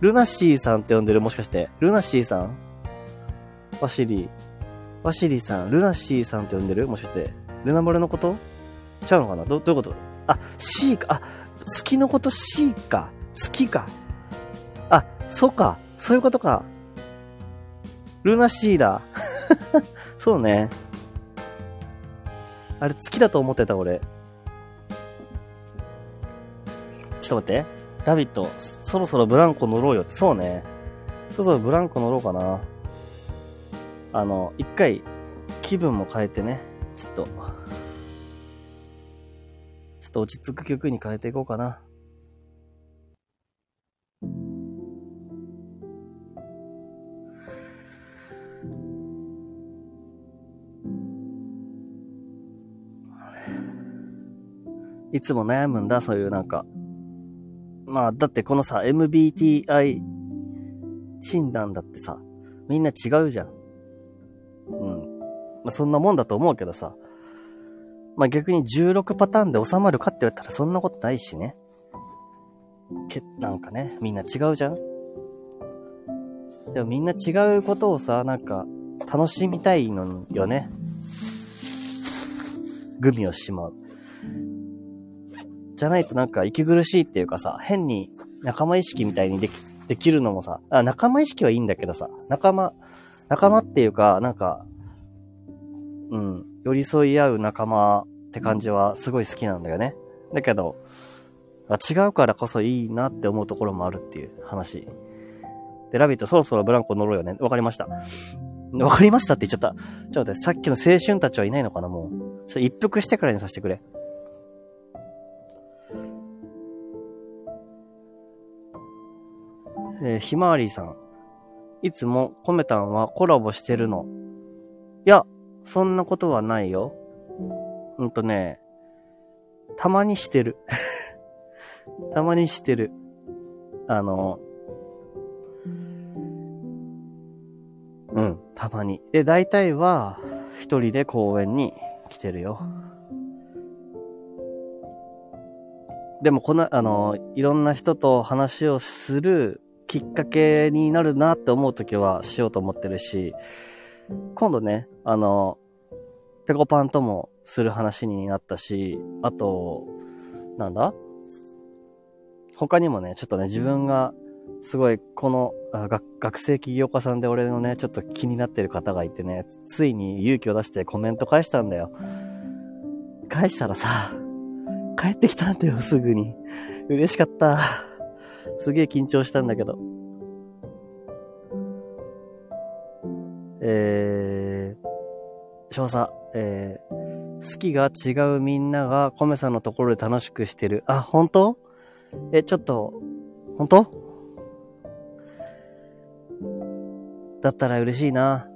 ルナシーさんって呼んでる？もしかして。ルナシーさん？ワシリー。ワシリーさん、ルナシーさんって呼んでる？もしかして。ルナモレのこと？ちゃうのかな？ど、どういうこと？あ、C か。あ、月のこと？C か。月か。あ、そうか。そういうことか。ルナシーだ。そうね。あれ、月だと思ってた、俺。ちょっと待って。ラビット、そろそろブランコ乗ろうよ。そうね。そろそろブランコ乗ろうかな。あの、一回、気分も変えてね。ちょっと、ちょっと落ち着く曲に変えていこうかな。いつも悩むんだ、そういうなんか、まあ、だってこのさ、MBTI 診断だってさ、みんな違うじゃん。うん。まあ、そんなもんだと思うけどさ。まあ、逆に16パターンで収まるかって言われたらそんなことないしね。け、なんかね、みんな違うじゃんでもみんな違うことをさ、なんか、楽しみたいのよね。グミをしまう。じゃないとなんか息苦しいっていうかさ、変に仲間意識みたいにでき、できるのもさ、あ、仲間意識はいいんだけどさ、仲間、仲間っていうか、なんか、うん、寄り添い合う仲間って感じはすごい好きなんだよね。だけど、違うからこそいいなって思うところもあるっていう話。で、ラビットそろそろブランコ乗ろうよね。わかりました。わかりましたって言っちゃった。ちょっと待って、さっきの青春たちはいないのかな、もう。一服してからにさせてくれ。えー、ひまわりさん。いつもコメタンはコラボしてるの。いや、そんなことはないよ。うんとね、たまにしてる。たまにしてる。あの、うん、たまに。で、大体は、一人で公園に来てるよ。でも、この、あの、いろんな人と話をするきっかけになるなって思うときはしようと思ってるし、今度ね、あの、ペコパンともする話になったし、あと、なんだ？他にもね、ちょっとね、自分が、すごい、この学、学生起業家さんで俺のね、ちょっと気になってる方がいてね、ついに勇気を出してコメント返したんだよ。返したらさ、帰ってきたんだよ、すぐに。嬉しかった。すげえ緊張したんだけど。えー、少佐、えー、好きが違うみんながコメさんのところで楽しくしてる。あ、本当？え、ちょっと、本当？だったら嬉しいな。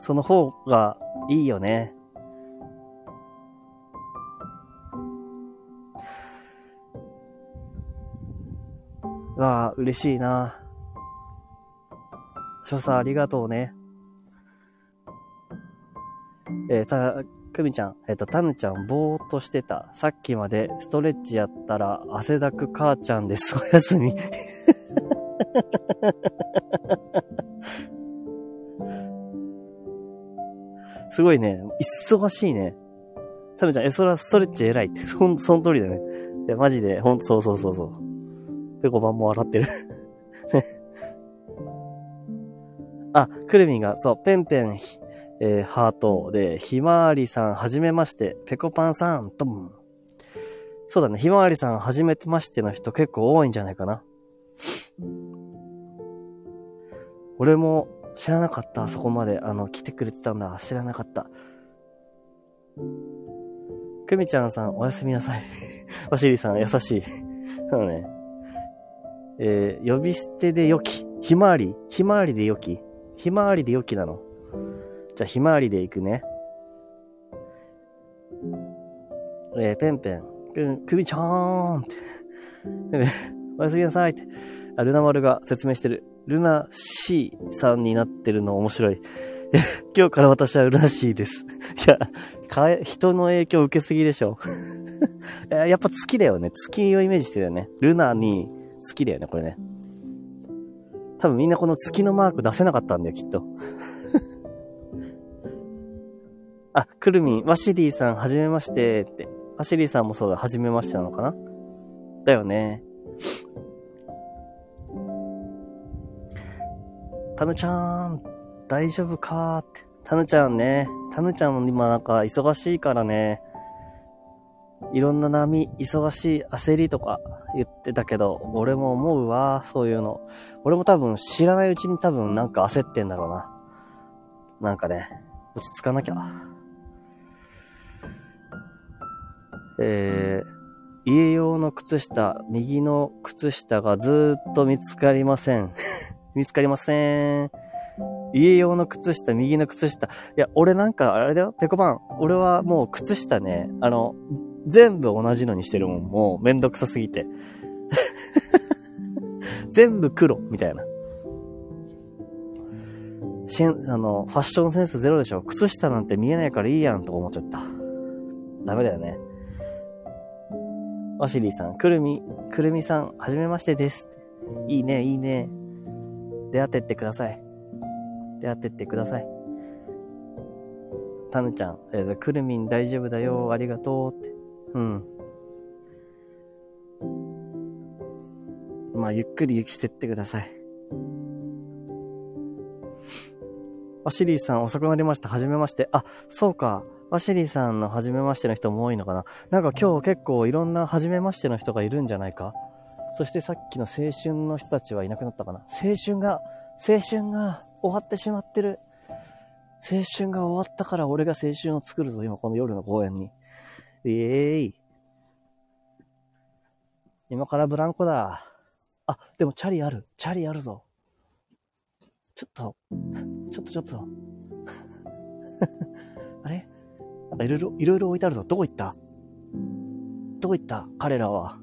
その方がいいよね。わあ、嬉しいな。所作ありがとうね。えー、た、くみちゃん、えっ、ー、と、たぬちゃん、ぼーっとしてた。さっきまでストレッチやったら、汗だく母ちゃんです。おやすみ。すごいね。忙しいね。たぬちゃん、え、そらストレッチ偉いって。そん、その通りだね。いや、マジで、ほんと、そうそうそうそう。ペコパンも笑ってる あ、くるみが、そう、ペンペン、えー、ハートで、ひまわりさん、はじめまして、ペコパンさん、とも。そうだね、ひまわりさん、はじめましての人結構多いんじゃないかな。俺も知らなかった、そこまで。あの、来てくれてたんだ。知らなかった。くみちゃんさん、おやすみなさい。わしりさん、優しい。そうね。えー、呼び捨てでよき。ひまわりひまわりでよきひまわりでよきなの。じゃあ、ひまわりで行くね。えー、ペンペン。く、くみちゃーんって。おやすみなさいって。あ、ルナ丸が説明してる。ルナ C さんになってるの面白い。今日から私はルナ C です。いや、か人の影響受けすぎでしょ。やっぱ月だよね。月をイメージしてるよね。ルナに月だよね、これね。多分みんなこの月のマーク出せなかったんだよ、きっと。あ、くるみん、ワシリーさん、はじめましてって。ワシリーさんもそうだ、はじめましてなのかな？だよね。タヌちゃん、大丈夫かって。タヌちゃんね。タヌちゃんも今なんか忙しいからね。いろんな波、忙しい、焦りとか言ってたけど、俺も思うわ、そういうの。俺も多分知らないうちに多分なんか焦ってんだろうな。なんかね、落ち着かなきゃ。えー、家用の靴下、右の靴下がずーっと見つかりません。見つかりません。家用の靴下、右の靴下。いや、俺なんか、あれだよ、ペコパン。俺はもう靴下ね、あの、全部同じのにしてるもん。もうめんどくさすぎて。全部黒、みたいな。しん、あの、ファッションセンスゼロでしょ。靴下なんて見えないからいいやんと思っちゃった。ダメだよね。ワシリーさん、くるみ、くるみさん、はじめましてです。いいね、いいね。出会ってってください。出会ってってください。タヌちゃん、えー、くるみん大丈夫だよ、ありがとうって。うん。まあ、ゆっくりしてってください。ワシリーさん遅くなりました。はじめまして。あ、そうか。ワシリーさんのはじめましての人も多いのかな。なんか今日結構いろんなはじめましての人がいるんじゃないかそしてさっきの青春の人たちはいなくなったかな。青春が、青春が終わってしまってる。青春が終わったから俺が青春を作るぞ、今この夜の公園に。イエーイ。今からブランコだ。あ、でもチャリある。チャリあるぞ。ちょっと、ちょっとちょっと。あれ？なんかいろいろ、いろいろ置いてあるぞ。どこ行った？どこ行った？彼らは。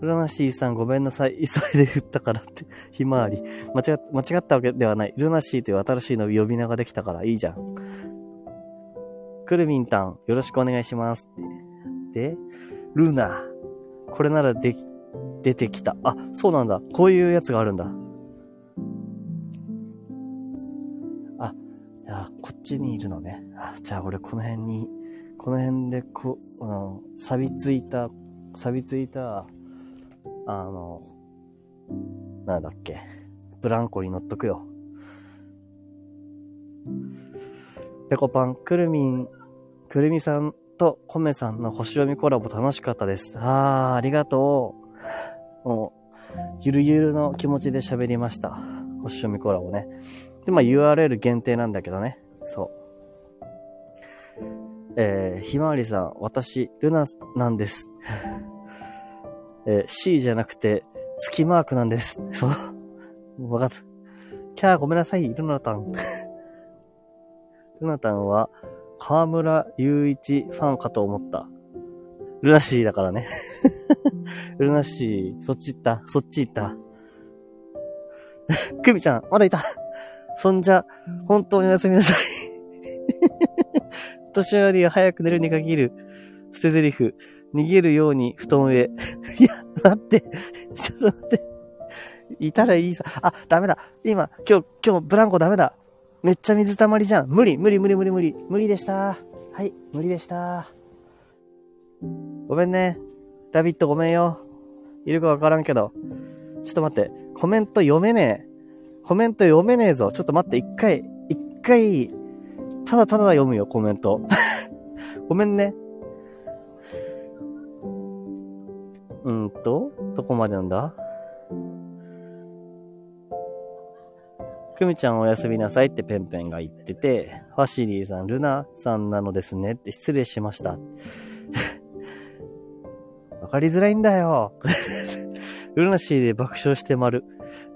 フラナシーさんごめんなさい。急いで振ったからって。ひまわり。間違、間違ったわけではない。ルナシーという新しいの呼び名ができたからいいじゃん。クルミンタン、よろしくお願いします。で、ルナ。これならでき、出てきた。あ、そうなんだ。こういうやつがあるんだ。あ、じゃあ、こっちにいるのね。あ、じゃあ俺この辺に、この辺でこ、あの、錆びついた、錆びついた、あの、なんだっけ、ブランコに乗っとくよ。ペコパン、くるみん、くるみさんとコメさんの星読みコラボ楽しかったです。あー、ありがとう。もう、ゆるゆるの気持ちで喋りました。星読みコラボね。で、まあ URL 限定なんだけどね。そう。えー、ひまわりさん、私、ルナなんです。えー、C じゃなくて、月マークなんです。そう。わかった。キャーごめんなさい、ルナタン。ルナタンは、河村雄一ファンかと思った。ルナシーだからね。ルナシー、そっち行った、そっち行った。クミちゃん、まだいた。そんじゃ、本当におやすみなさい。年寄りは早く寝るに限る。捨て台詞。逃げるように布団へ。いや、待って。ちょっと待って。いたらいいさ。あ、ダメだ。今、今日、今日ブランコダメだ。めっちゃ水たまりじゃん。無理、無理、無理、無理、無理。無理でした。はい、無理でした。ごめんね。ラビットごめんよ。いるかわからんけど。ちょっと待って。コメント読めねえ。コメント読めねえぞ。ちょっと待って、一回、一回、ただただ読むよ、コメント。ごめんね。うんと、どこまでなんだ？くみちゃんおやすみなさいってペンペンが言ってて、ファシリーさん、ルナさんなのですねって失礼しました。わかりづらいんだよ。ルナシーで爆笑して丸。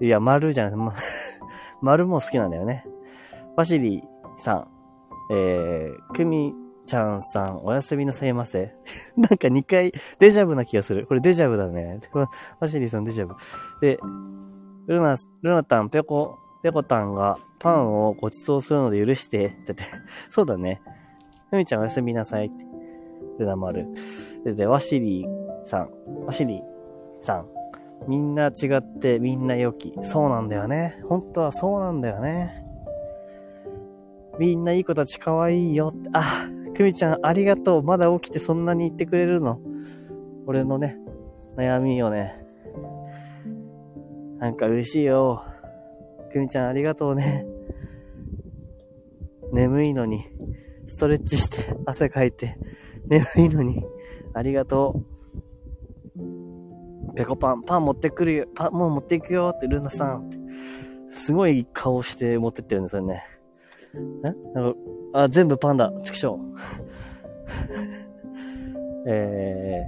いや、丸じゃない、ま、丸も好きなんだよね。ファシリーさん、えー、くみちゃんさん、おやすみなさいませ。なんか2回デジャブな気がする。これデジャブだね。ファシリーさんデジャブ。で、ルナ、ルナタン、ペコ、ペコタンがパンをご馳走するので許して、ってって。そうだね。ふみちゃんおやすみなさい。ルナ丸。で、で、ワシリーさん、ワシリーさん。みんな違ってみんな良き。そうなんだよね。本当はそうなんだよね。みんないい子たち可愛いよって。あ、くみちゃんありがとう。まだ起きてそんなに言ってくれるの？俺のね、悩みをね。なんか嬉しいよ。くみちゃんありがとうね。眠いのに、ストレッチして、汗かいて、眠いのに、ありがとう。ペコパン、パン持ってくるよ、パンもう持っていくよってルナさんって。すごい顔して持ってってるんですよね。え？なんかあ、全部パンだ。畜生。え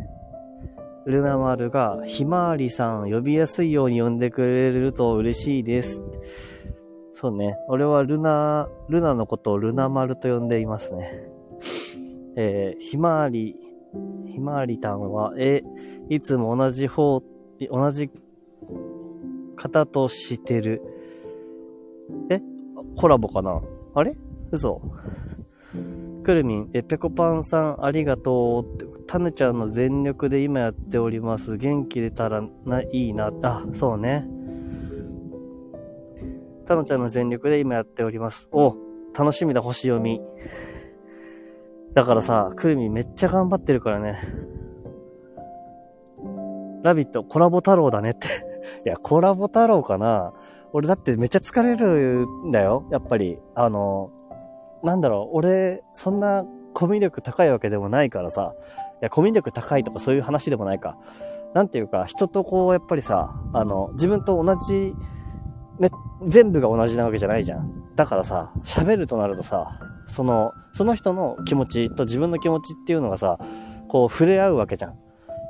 ー、ルナ丸が、ひまわりさん呼びやすいように呼んでくれると嬉しいです。そうね。俺はルナ、ルナのことをルナ丸と呼んでいますね。えー、ひまわり、ひまわりたんは、え、いつも同じ方、同じ方としてる。え？コラボかな？あれ？嘘くるみん、え、ぺこぱんさんありがとう、たぬちゃんの全力で今やっております。元気出たらな、いいな。あ、そうね。たぬちゃんの全力で今やっております。お、楽しみだ、星読み。だからさ、くるみんめっちゃ頑張ってるからね。ラビット、コラボ太郎だねって。いや、コラボ太郎かな俺だってめっちゃ疲れるんだよ。やっぱり。あの、なんだろう、俺、そんなコミュ力高いわけでもないからさ。いや、コミュ力高いとかそういう話でもないか。なんていうか、人とこう、やっぱりさ、あの、自分と同じ、ね、全部が同じなわけじゃないじゃん。だからさ、喋るとなるとさ、その、その人の気持ちと自分の気持ちっていうのがさ、こう触れ合うわけじゃん。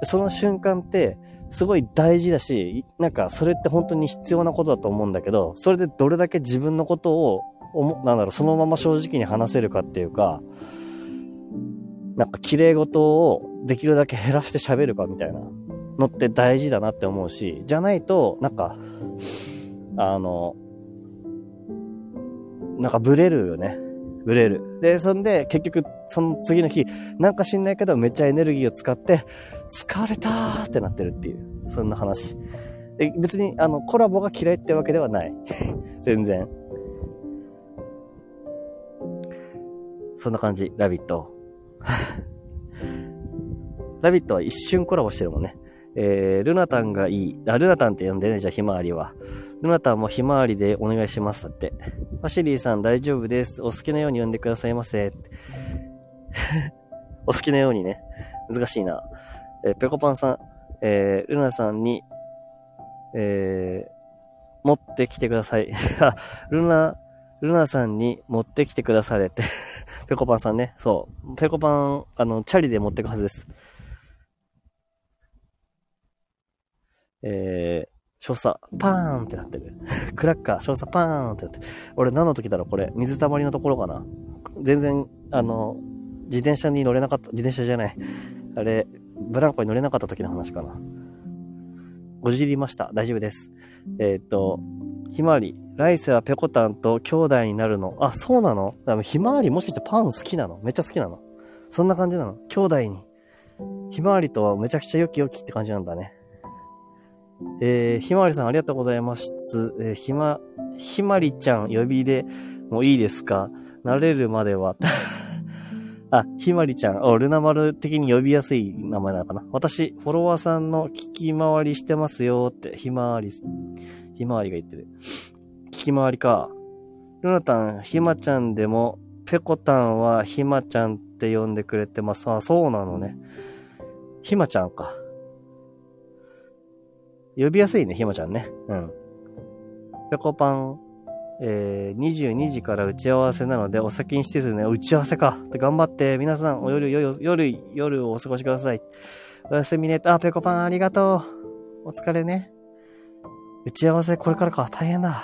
その瞬間って、すごい大事だし、なんかそれって本当に必要なことだと思うんだけど、それでどれだけ自分のことを、なんだろう、そのまま正直に話せるかっていうか、なんか綺麗事をできるだけ減らして喋るかみたいなのって大事だなって思うし、じゃないと、なんか、あの、なんかブレるよね。ブレる。で、そんで、結局、その次の日、なんか知んないけど、めっちゃエネルギーを使って、疲れたーってなってるっていう、そんな話。で別に、あの、コラボが嫌いってわけではない。全然。そんな感じ、ラビット。ラビットは一瞬コラボしてるもんね。えー、ルナタンがいい。あ、ルナタンって呼んでね、じゃあひまわりは。ルナタンもひまわりでお願いします。だって。ファシリーさん大丈夫です。お好きなように呼んでくださいませ。お好きなようにね。難しいな。えー、ペコパンさん、えー、ルナさんに、えー、持ってきてください。あ、ルナ、ルナさんに持ってきてくだされって。ペコパンさんね。そう。ペコパン、あの、チャリで持ってくはずです。えー、少佐、パーンってなってる。クラッカー、少佐、パーンってなってる。俺何の時だろうこれ。水たまりのところかな全然、あの、自転車に乗れなかった、自転車じゃない。あれ、ブランコに乗れなかった時の話かな。ごじりました。大丈夫です。えー、っと、ひまわり。来世はペコタンと兄弟になるの。あ、そうなのひまわりもしかしてパン好きなの？めっちゃ好きなのそんな感じなの？兄弟に。ひまわりとはめちゃくちゃ良き良きって感じなんだね。えー、ひまわりさんありがとうございます。えー、ひま、ひまりちゃん呼びで、もいいですか？慣れるまでは。あ、ひまりちゃん。お、ルナ丸的に呼びやすい名前なのかな？私、フォロワーさんの聞き回りしてますよって、ひまわり、ひまわりが言ってる。聞き回りか。ルナタン、ひまちゃんでも、ペコタンはひまちゃんって呼んでくれてます。あ、そうなのね。ひまちゃんか。呼びやすいね、ひまちゃんね。うん。ペコパン、えー、22時から打ち合わせなので、お先にしてですね。打ち合わせか。頑張って、皆さん、お夜、夜、夜、夜をお過ごしください。おやすみね。あ、ペコパンありがとう。お疲れね。打ち合わせこれからか。大変だ。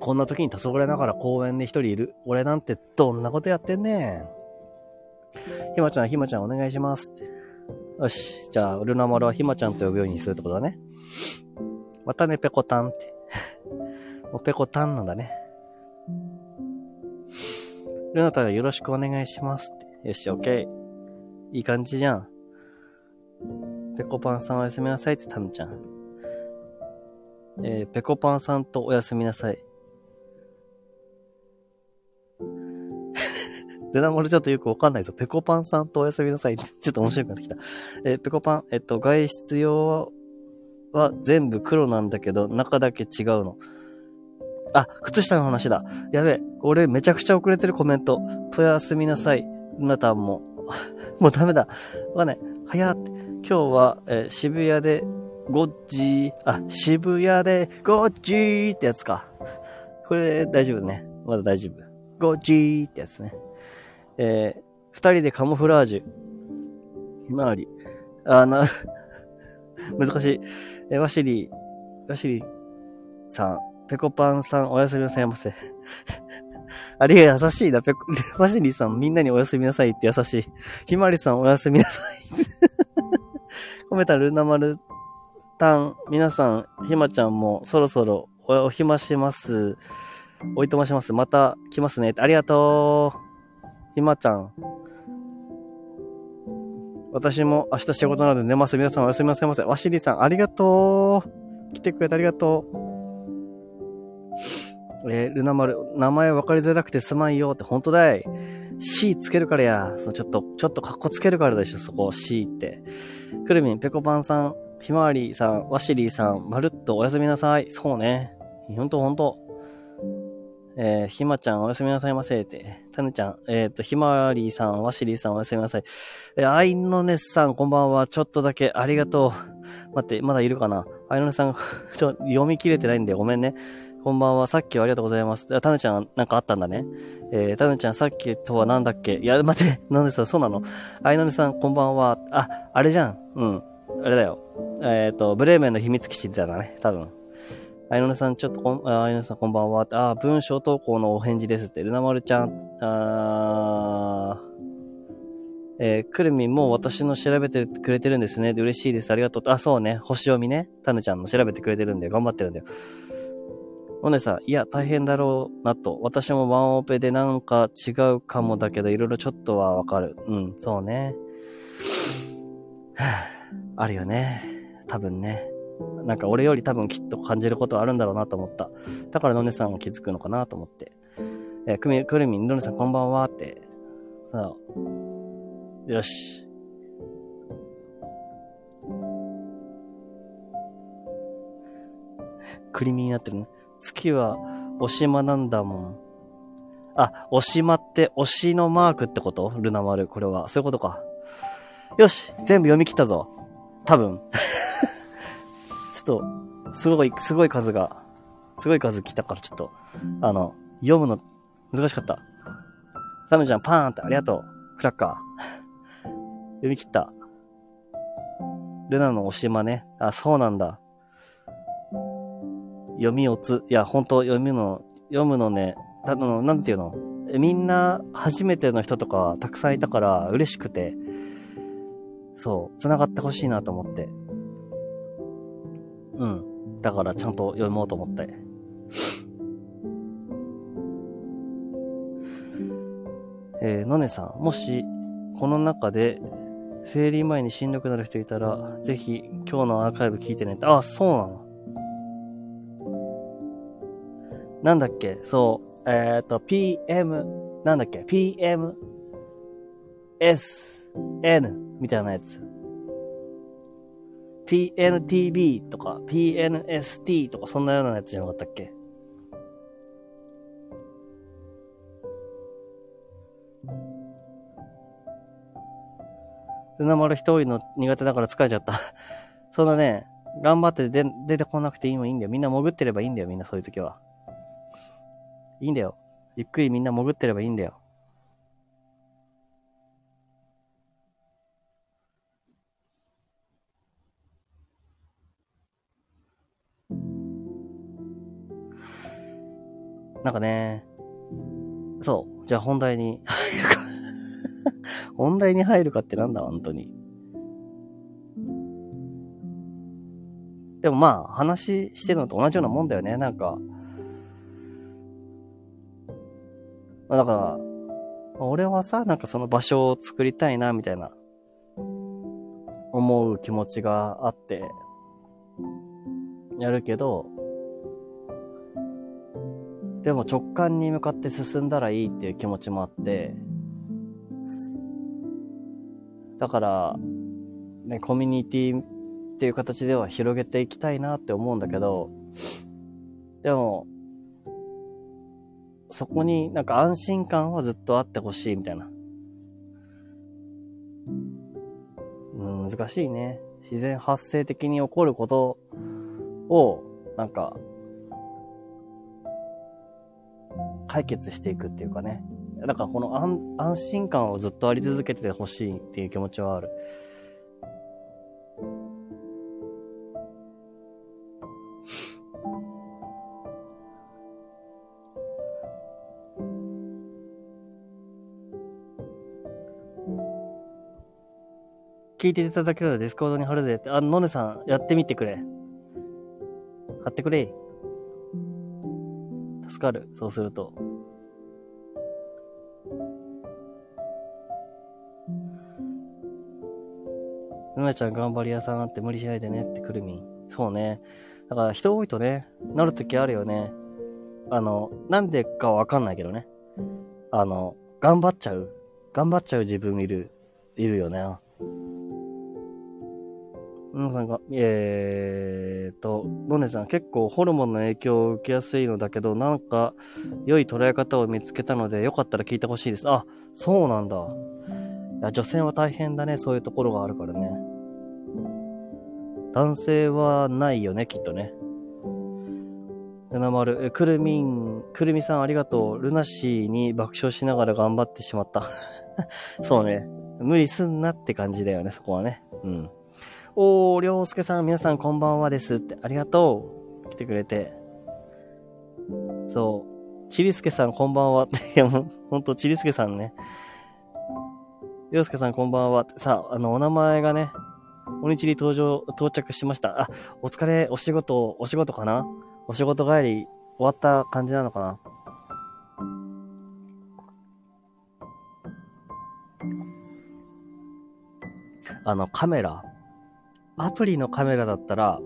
こんな時に黄昏ながら公園で一人いる。俺なんてどんなことやってんねん。ひまちゃん、ひまちゃんお願いします。よし。じゃあ、ルナマルはひまちゃんと呼ぶようにするってことだね。またね、ペコタンって。もうペコタンなんだね。ルナタがよろしくお願いしますって。よし、オッケー。いい感じじゃん。ペコパンさんおやすみなさいってタヌちゃん。えー、ペコパンさんとおやすみなさい。ルナモルちょっとよくわかんないぞ。ペコパンさんとおやすみなさい。ちょっと面白くなってきた。えー、ペコパン、えっと、外出用は全部黒なんだけど、中だけ違うの。あ、靴下の話だ。やべえ。俺めちゃくちゃ遅れてるコメント。おやすみなさい。ルナタンも。もうダメだ。わかんない。早って。今日は、えー、渋谷でゴッジー、あ、渋谷でゴッジーってやつか。これ大丈夫ね。まだ大丈夫。ゴッジーってやつね。えー、二人でカモフラージュ。ひまわり。あ、な、難しい。えー、ワシリー、ワシリーさん、ペコパンさん、おやすみなさいませ。ありが優しいな、ペコ、ワシリさん、みんなにおやすみなさいって優しい。ひまわりさん、おやすみなさい。込めたルナマルタン、皆さん、ひまちゃんもそろそろおお暇します。おいとまします。また来ますね。ありがとう。ひまちゃん。私も明日仕事なので寝ます。皆さんおやすみなさいませ。わしりさん、ありがとう。来てくれてありがとう。えー、ルナ丸、名前分かりづらくてすまんよって、本当だい。C つけるからや。そのちょっと、ちょっとカッコつけるからでしょ、そこ、C って。くるみん、ぺこぱんさん、ひまわりさん、わしりさん、まるっとおやすみなさい。そうね。ほんとほんと。えー、ひまちゃんおやすみなさいませって。たぬちゃん、えっ、ー、と、ひまわりさん、わしりさんおやすみなさい。えー、あいのねさんこんばんは。ちょっとだけありがとう。待って、まだいるかな？あいのねさん、ちょ、読み切れてないんでごめんね。こんばんは。さっきはありがとうございます。たぬちゃん、なんかあったんだね。えー、たぬちゃん、さっきとはなんだっけ？いや、待って、なんでさ、そうなの？あいのねさん、こんばんは。あ、あれじゃん。うん。あれだよ。えっ、ー、と、ブレーメンの秘密基地だね。多分。あいのねさん、ちょっとこん、あいのねさんこんばんは。あ、文章投稿のお返事ですって。ルナマルちゃん、あえー、くるみんも私の調べてくれてるんですね。で嬉しいです。ありがとう。あ、そうね。星読みね。たぬちゃんの調べてくれてるんで、頑張ってるんだよ。おねさん、いや、大変だろうなと。私もワンオペでなんか違うかもだけど、いろいろちょっとはわかる。うん、そうね。あるよね。多分ね。なんか俺より多分きっと感じることはあるんだろうなと思った。だからのねさんが気づくのかなと思って。えー、くみ、くるみん、のねさんこんばんはって。さあ、よし。クリミになってるね。月は、おしまなんだもん。あ、おしまって、推しのマークってこと？ルナ丸、これは。そういうことか。よし全部読み切ったぞ。多分。ちょっと、すごい、すごい数が、すごい数来たからちょっと、あの、読むの難しかった。サムちゃん、パーンってありがとう。クラッカー。読み切った。ルナのおしまね。あ、そうなんだ。読みおつ。いや、本当読みの、読むのね、あの、なんていうの？みんな、初めての人とかたくさんいたから嬉しくて、そう、繋がってほしいなと思って。うん。だからちゃんと読もうと思って。えー、のねさん、もし、この中で、生理前にしんどくなる人いたら、ぜひ、今日のアーカイブ聞いてねって。あ、そうなのなんだっけ？そう、えっ、ー、と、PM、なんだっけ ?PM、SN みたいなやつ。PNTB とか PNST とかそんなようなやつじゃなかったっけ？ルナ丸人多いの苦手だから疲れちゃった そんなね、頑張って出出てこなくていいもいいんだよ。みんな潜ってればいいんだよ、みんなそういう時は。いいんだよ。ゆっくりみんな潜ってればいいんだよ。なんかね、そう。じゃあ本題に入るか本題に入るかってなんだ、本当に。でもまあ、話してるのと同じようなもんだよね。なんか、まあ、だから、俺はさ、なんかその場所を作りたいな、みたいな、思う気持ちがあって、やるけど、でも直感に向かって進んだらいいっていう気持ちもあって、だから、ね、コミュニティっていう形では広げていきたいなって思うんだけど、でも、そこになんか安心感はずっとあってほしいみたいな。うん、難しいね。自然発生的に起こることを、なんか、解決していくっていうかね。だからこの安安心感をずっとあり続けてほしいっていう気持ちはある。聞いていただけるので Discord に貼るぜって。あ、のねさん、やってみてくれ。貼ってくれ。助かる。そうすると。ルナちゃん頑張り屋さんあって無理しないでねってくるみん。そうね。だから人多いとね、なるときあるよね。あの、なんでかわかんないけどね。あの、頑張っちゃう。頑張っちゃう自分いる、いるよね。皆さんが、えーと、ドネさん、結構ホルモンの影響を受けやすいのだけど、なんか、良い捉え方を見つけたので、よかったら聞いてほしいです。あ、そうなんだ。いや、女性は大変だね、そういうところがあるからね。男性はないよね、きっとね。ルナ丸、え、くるみん、くるみさんありがとう。ルナシーに爆笑しながら頑張ってしまった。そうね。無理すんなって感じだよね、そこはね。うん。おー、りょうすけさん、皆さんこんばんはですって。ありがとう。来てくれて。そう。ちりすけさんこんばんはって。いや、もう、ほんと、ちりすけさんね。りょうすけさんこんばんは。さあ、あの、お名前がね、おにちり登場、到着しました。あ、お疲れ、お仕事、お仕事かな？お仕事帰り、終わった感じなのかな？あの、カメラ。アプリのカメラだったら、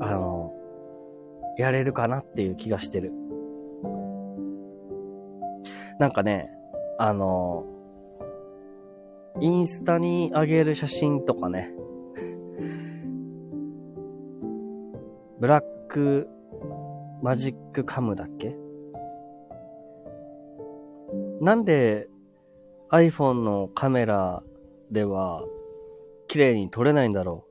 あの、やれるかなっていう気がしてる。なんかね、あの、インスタに上げる写真とかね、Blackmagic Cam だっけ？なんで iPhone のカメラでは綺麗に撮れないんだろう。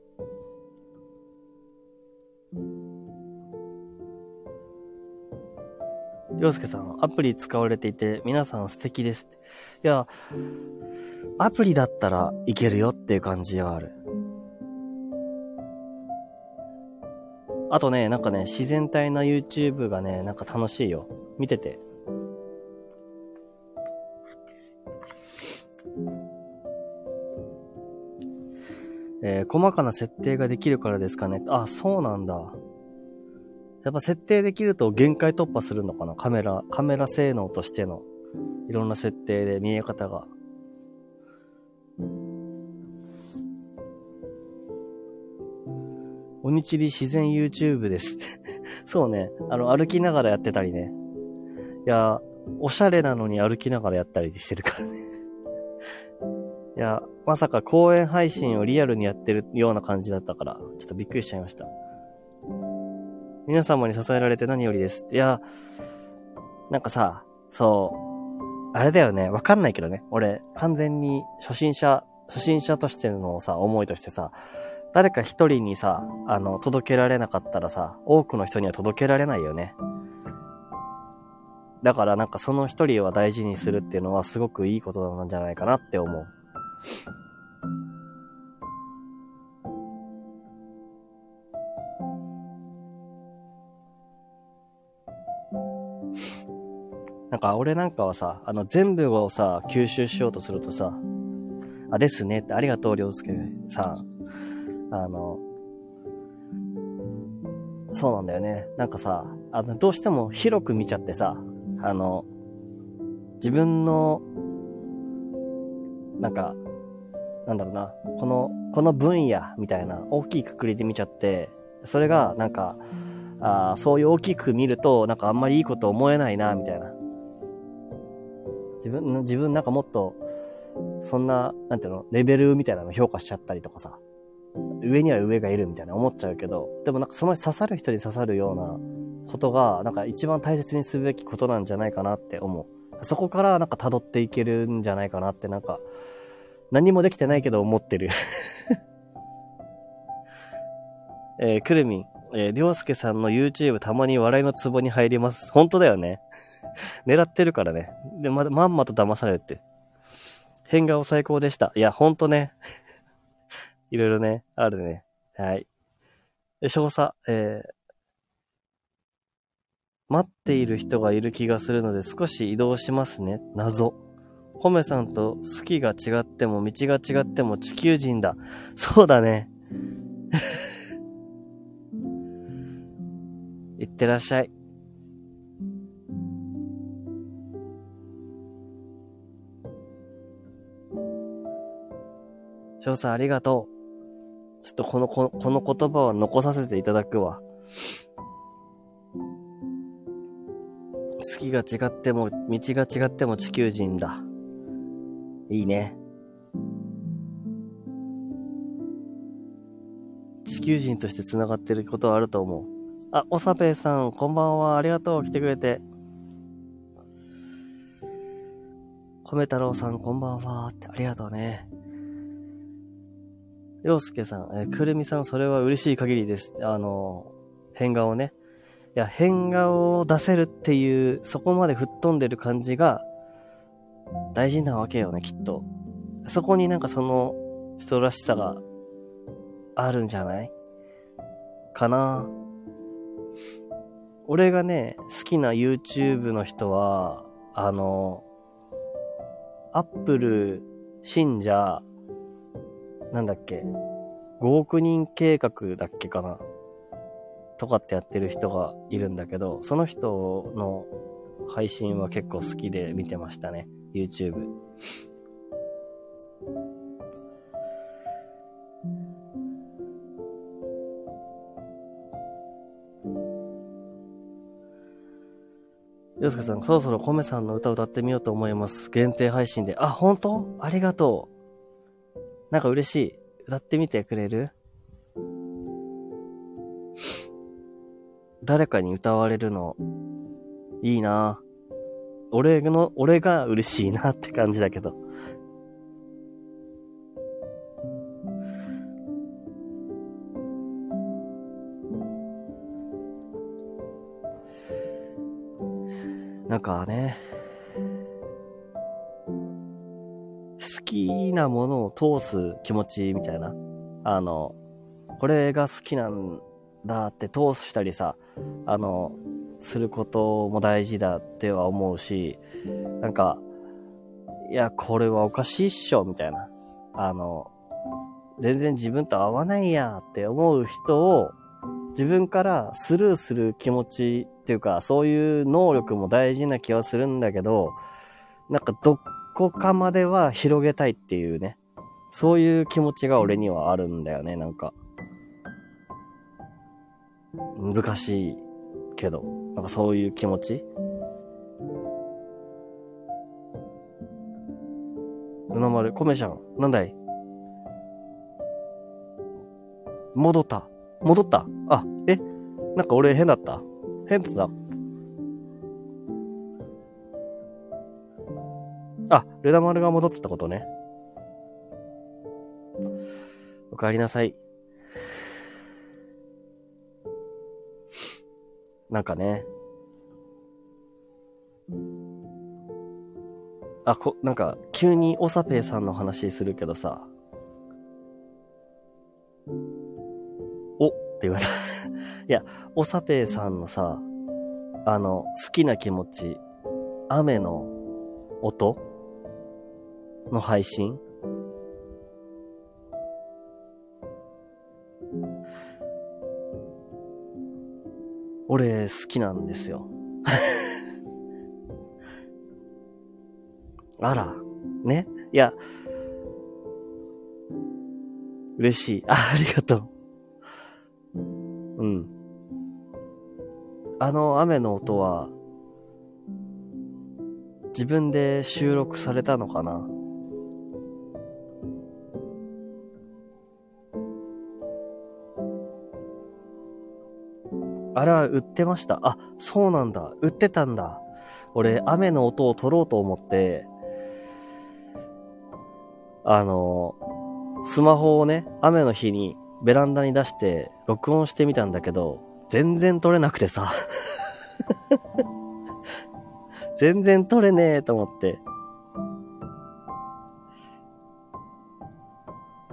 りょうすけさん、アプリ使われていて、皆さん素敵です。いや、アプリだったらいけるよっていう感じはある。あとね、なんかね、自然体な YouTube がね、なんか楽しいよ。見てて。えー、細かな設定ができるからですかね。あ、そうなんだ。やっぱ設定できると限界突破するのかなカメラ、カメラ性能としての。いろんな設定で見え方が。おにちり自然 YouTube です。そうね。あの、歩きながらやってたりね。いや、おしゃれなのに歩きながらやったりしてるからね。いや、まさか公演配信をリアルにやってるような感じだったから、ちょっとびっくりしちゃいました。皆様に支えられて何よりです。いや、なんかさ、そう、あれだよね、わかんないけどね。俺、完全に初心者、初心者としてのさ、思いとしてさ、誰か一人にさ、あの、届けられなかったらさ、多くの人には届けられないよね。だからなんかその一人は大事にするっていうのはすごくいいことなんじゃないかなって思う。なんか俺なんかはさ、あの全部をさ、吸収しようとするとさ、あ、ですねって、ありがとう、りょうすけさん。あの、そうなんだよね。なんかさ、あの、どうしても広く見ちゃってさ、あの、自分の、なんか、なんだろうな、この、この分野みたいな大きいくくりで見ちゃって、それがなんか、あそういう大きく見ると、なんかあんまりいいこと思えないな、みたいな。自分、自分なんかもっと、そんな、なんていうの、レベルみたいなの評価しちゃったりとかさ、上には上がいるみたいな思っちゃうけど、でもなんかその刺さる人に刺さるようなことが、なんか一番大切にすべきことなんじゃないかなって思う。そこからなんか辿っていけるんじゃないかなってなんか、何もできてないけど思ってる えー、くるみん、えー、りょうすけさんの YouTube たまに笑いのツボに入ります。本当だよね。狙ってるからね。で、ま、まんまと騙されて。変顔最高でした。いや、ほんとね。いろいろね、あるね。はい。少佐、えー、待っている人がいる気がするので少し移動しますね。謎。コメさんと好きが違っても道が違っても地球人だ。そうだね。いってらっしゃい。翔さんありがとう。ちょっとこの、この、言葉は残させていただくわ。月が違っても、道が違っても地球人だ。いいね。地球人として繋がってることはあると思う。あ、おさべさん、こんばんは。ありがとう。来てくれて。米太郎さん、こんばんは。って、ありがとうね。洋介さん、えくるみさん、それは嬉しい限りです。あの、変顔ね。いや、変顔を出せるっていう、そこまで吹っ飛んでる感じが、大事なわけよね、きっと。そこになんかその人らしさがあるんじゃない？かな。俺がね、好きな YouTube の人は、あの、アップル信者、なんだっけ、5億人計画だっけかな？とかってやってる人がいるんだけど、その人の配信は結構好きで見てましたね。YouTube。洋介さん、そろそろコメさんの歌歌ってみようと思います。限定配信で。あ、本当？ありがとう。なんか嬉しい。歌ってみてくれる？誰かに歌われるの、いいな俺の、俺が嬉しいなって感じだけど。なんかね、好きなものを通す気持ちみたいな。あの、これが好きなんだって通したりさ、あの、することも大事だっては思うし、なんか、いや、これはおかしいっしょ、みたいな。あの、全然自分と合わないやって思う人を自分からスルーする気持ちっていうか、そういう能力も大事な気はするんだけど、なんかどこかまでは広げたいっていうね。そういう気持ちが俺にはあるんだよね、なんか。難しいけど、なんかそういう気持ち？うなまる、コメちゃん、なんだい？戻った？戻った？あ、え？なんか俺変だった？変っつだ。あ、ルダマルが戻ってたことね。お帰りなさい。なんかね。あ、こ、なんか、急にオサペイさんの話するけどさ。おって言われた いや、オサペイさんのさ、あの、好きな気持ち、雨の音の配信俺好きなんですよ。あら、ね？いや、嬉しい。あ、ありがとう。うん。あの雨の音は、自分で収録されたのかな？あれは売ってました。あ、そうなんだ。売ってたんだ。俺、雨の音を撮ろうと思って、あの、スマホをね、雨の日にベランダに出して録音してみたんだけど、全然撮れなくてさ。全然撮れねえと思って。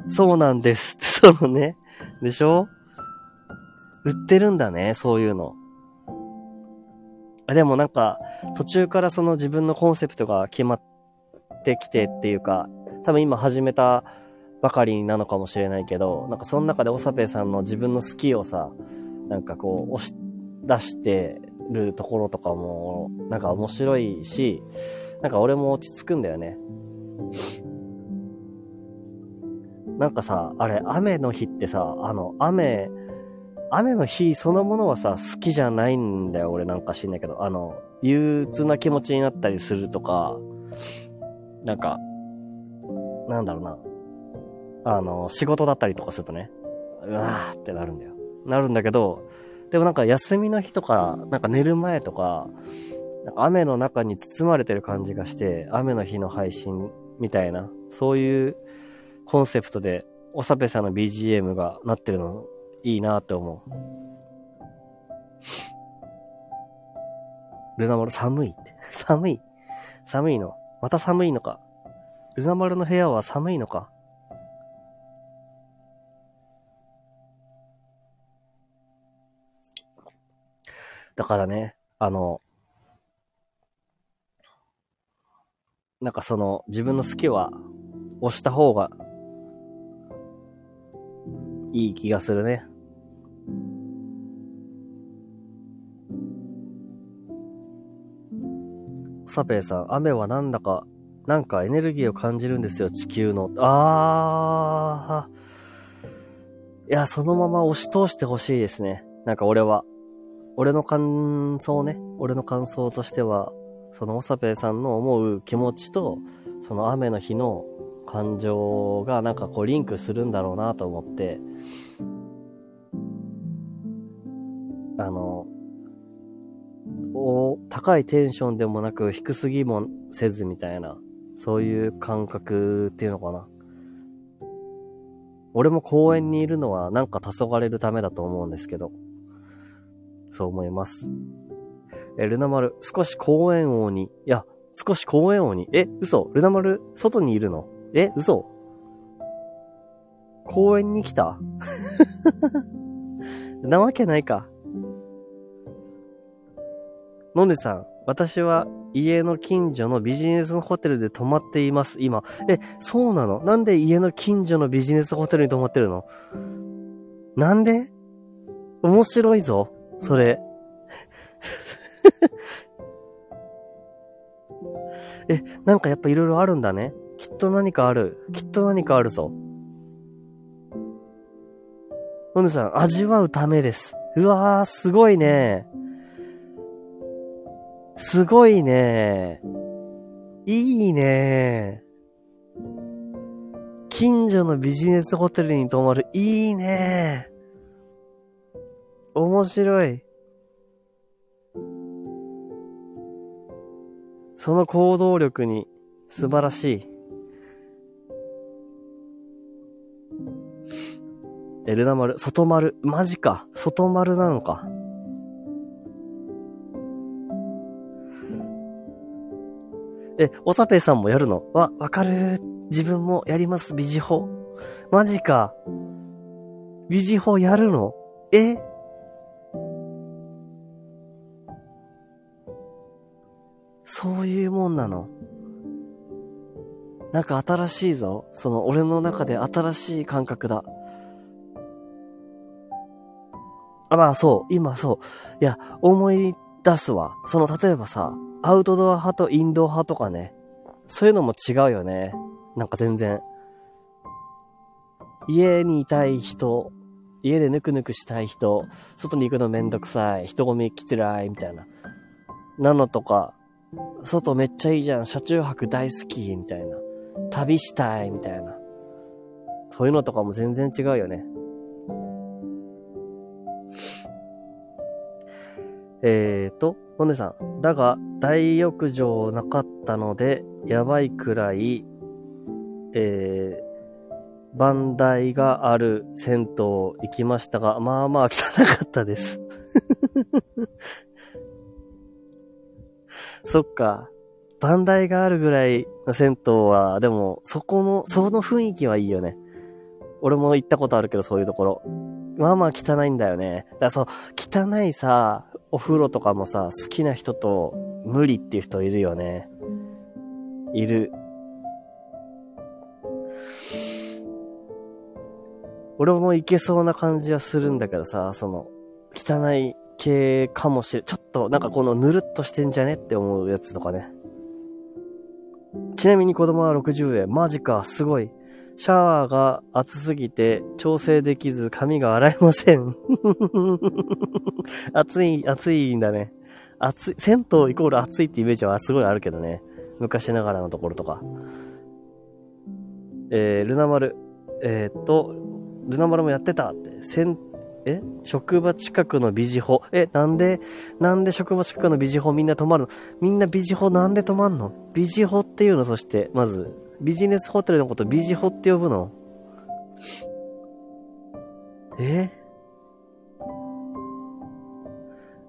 そうなんです。そうね。でしょ？売ってるんだね、そういうの。でもなんか、途中からその自分のコンセプトが決まってきてっていうか、多分今始めたばかりなのかもしれないけど、なんかその中でおさぺさんの自分の好きをさ、なんかこう、押し出してるところとかも、なんか面白いし、なんか俺も落ち着くんだよね。なんかさ、あれ、雨の日ってさ、あの、雨、雨の日そのものはさ、好きじゃないんだよ、俺なんか知んないけど。あの、憂鬱な気持ちになったりするとか、なんか、なんだろうな。あの、仕事だったりとかするとね、うわーってなるんだよ。なるんだけど、でもなんか休みの日とか、なんか寝る前とか、なんか雨の中に包まれてる感じがして、雨の日の配信みたいな、そういうコンセプトで、おさぺさんの BGM がなってるのいいなって思う。ルナ丸寒いって。寒い。寒いの。また寒いのか。ルナ丸の部屋は寒いのか。だからね、あの、なんかその自分の好きは押した方がいい気がするね。サペイさん、雨はなんだか、なんかエネルギーを感じるんですよ、地球の。あー。いや、そのまま押し通してほしいですね。なんか俺は。俺の感想ね。俺の感想としては、そのオサペイさんの思う気持ちと、その雨の日の感情がなんかこうリンクするんだろうなと思って、あの、お高いテンションでもなく低すぎもせずみたいな、そういう感覚っていうのかな。俺も公園にいるのはなんか黄昏るためだと思うんですけど、そう思います。え、ルナ丸、少し公園王に、いや、少し公園王に、え、嘘ルナ丸、外にいるのえ、嘘公園に来たなわけないか。のねさん、私は家の近所のビジネスホテルで泊まっています、今。え、そうなの？なんで家の近所のビジネスホテルに泊まってるの？なんで？面白いぞ、それ。え、なんかやっぱ色々あるんだね。きっと何かある。きっと何かあるぞ。のねさん、味わうためです。うわー、すごいね。すごいね。いいね。近所のビジネスホテルに泊まる。いいね。面白い。その行動力に素晴らしい。エルナ丸、外丸、マジか。外丸なのか。え、おさぺさんもやるの？わ、わかる。自分もやります、ビジホ。マジか。ビジホやるの？え？そういうもんなの？なんか新しいぞ。その俺の中で新しい感覚だ。あ、まあそう、今そう。いや、思い出すわ。その例えばさ、アウトドア派とインド派とかね。そういうのも違うよね。なんか全然。家にいたい人、家でぬくぬくしたい人、外に行くのめんどくさい、人混みきつらい、みたいな。なのとか、外めっちゃいいじゃん、車中泊大好き、みたいな。旅したい、みたいな。そういうのとかも全然違うよね。えーと、お姉さん。だが、大浴場なかったので、やばいくらい、えー、バンダイがある銭湯行きましたが、まあまあ汚かったです。そっか。バンダイがあるぐらいの銭湯は、でも、そこの、その雰囲気はいいよね。俺も行ったことあるけど、そういうところ。まあまあ汚いんだよね。だからそう、汚いさ、お風呂とかもさ、好きな人と無理っていう人いるよね。いる。俺もいけそうな感じはするんだけどさ、その、汚い系かもしれ、ちょっとなんかこのぬるっとしてんじゃねって思うやつとかね。ちなみに子供は60円。マジか、すごい。シャワーが熱すぎて調整できず髪が洗えません。暑い、暑いんだね。暑い、銭湯イコール暑いってイメージはすごいあるけどね。昔ながらのところとか。えー、ルナ丸。えー、っと、ルナ丸もやってたって。銭、え？職場近くのビジホ。え、なんで、なんで職場近くのビジホみんな泊まるの？みんなビジホなんで泊まんの？ビジホっていうのそして、まず、ビジネスホテルのことビジホって呼ぶの？え？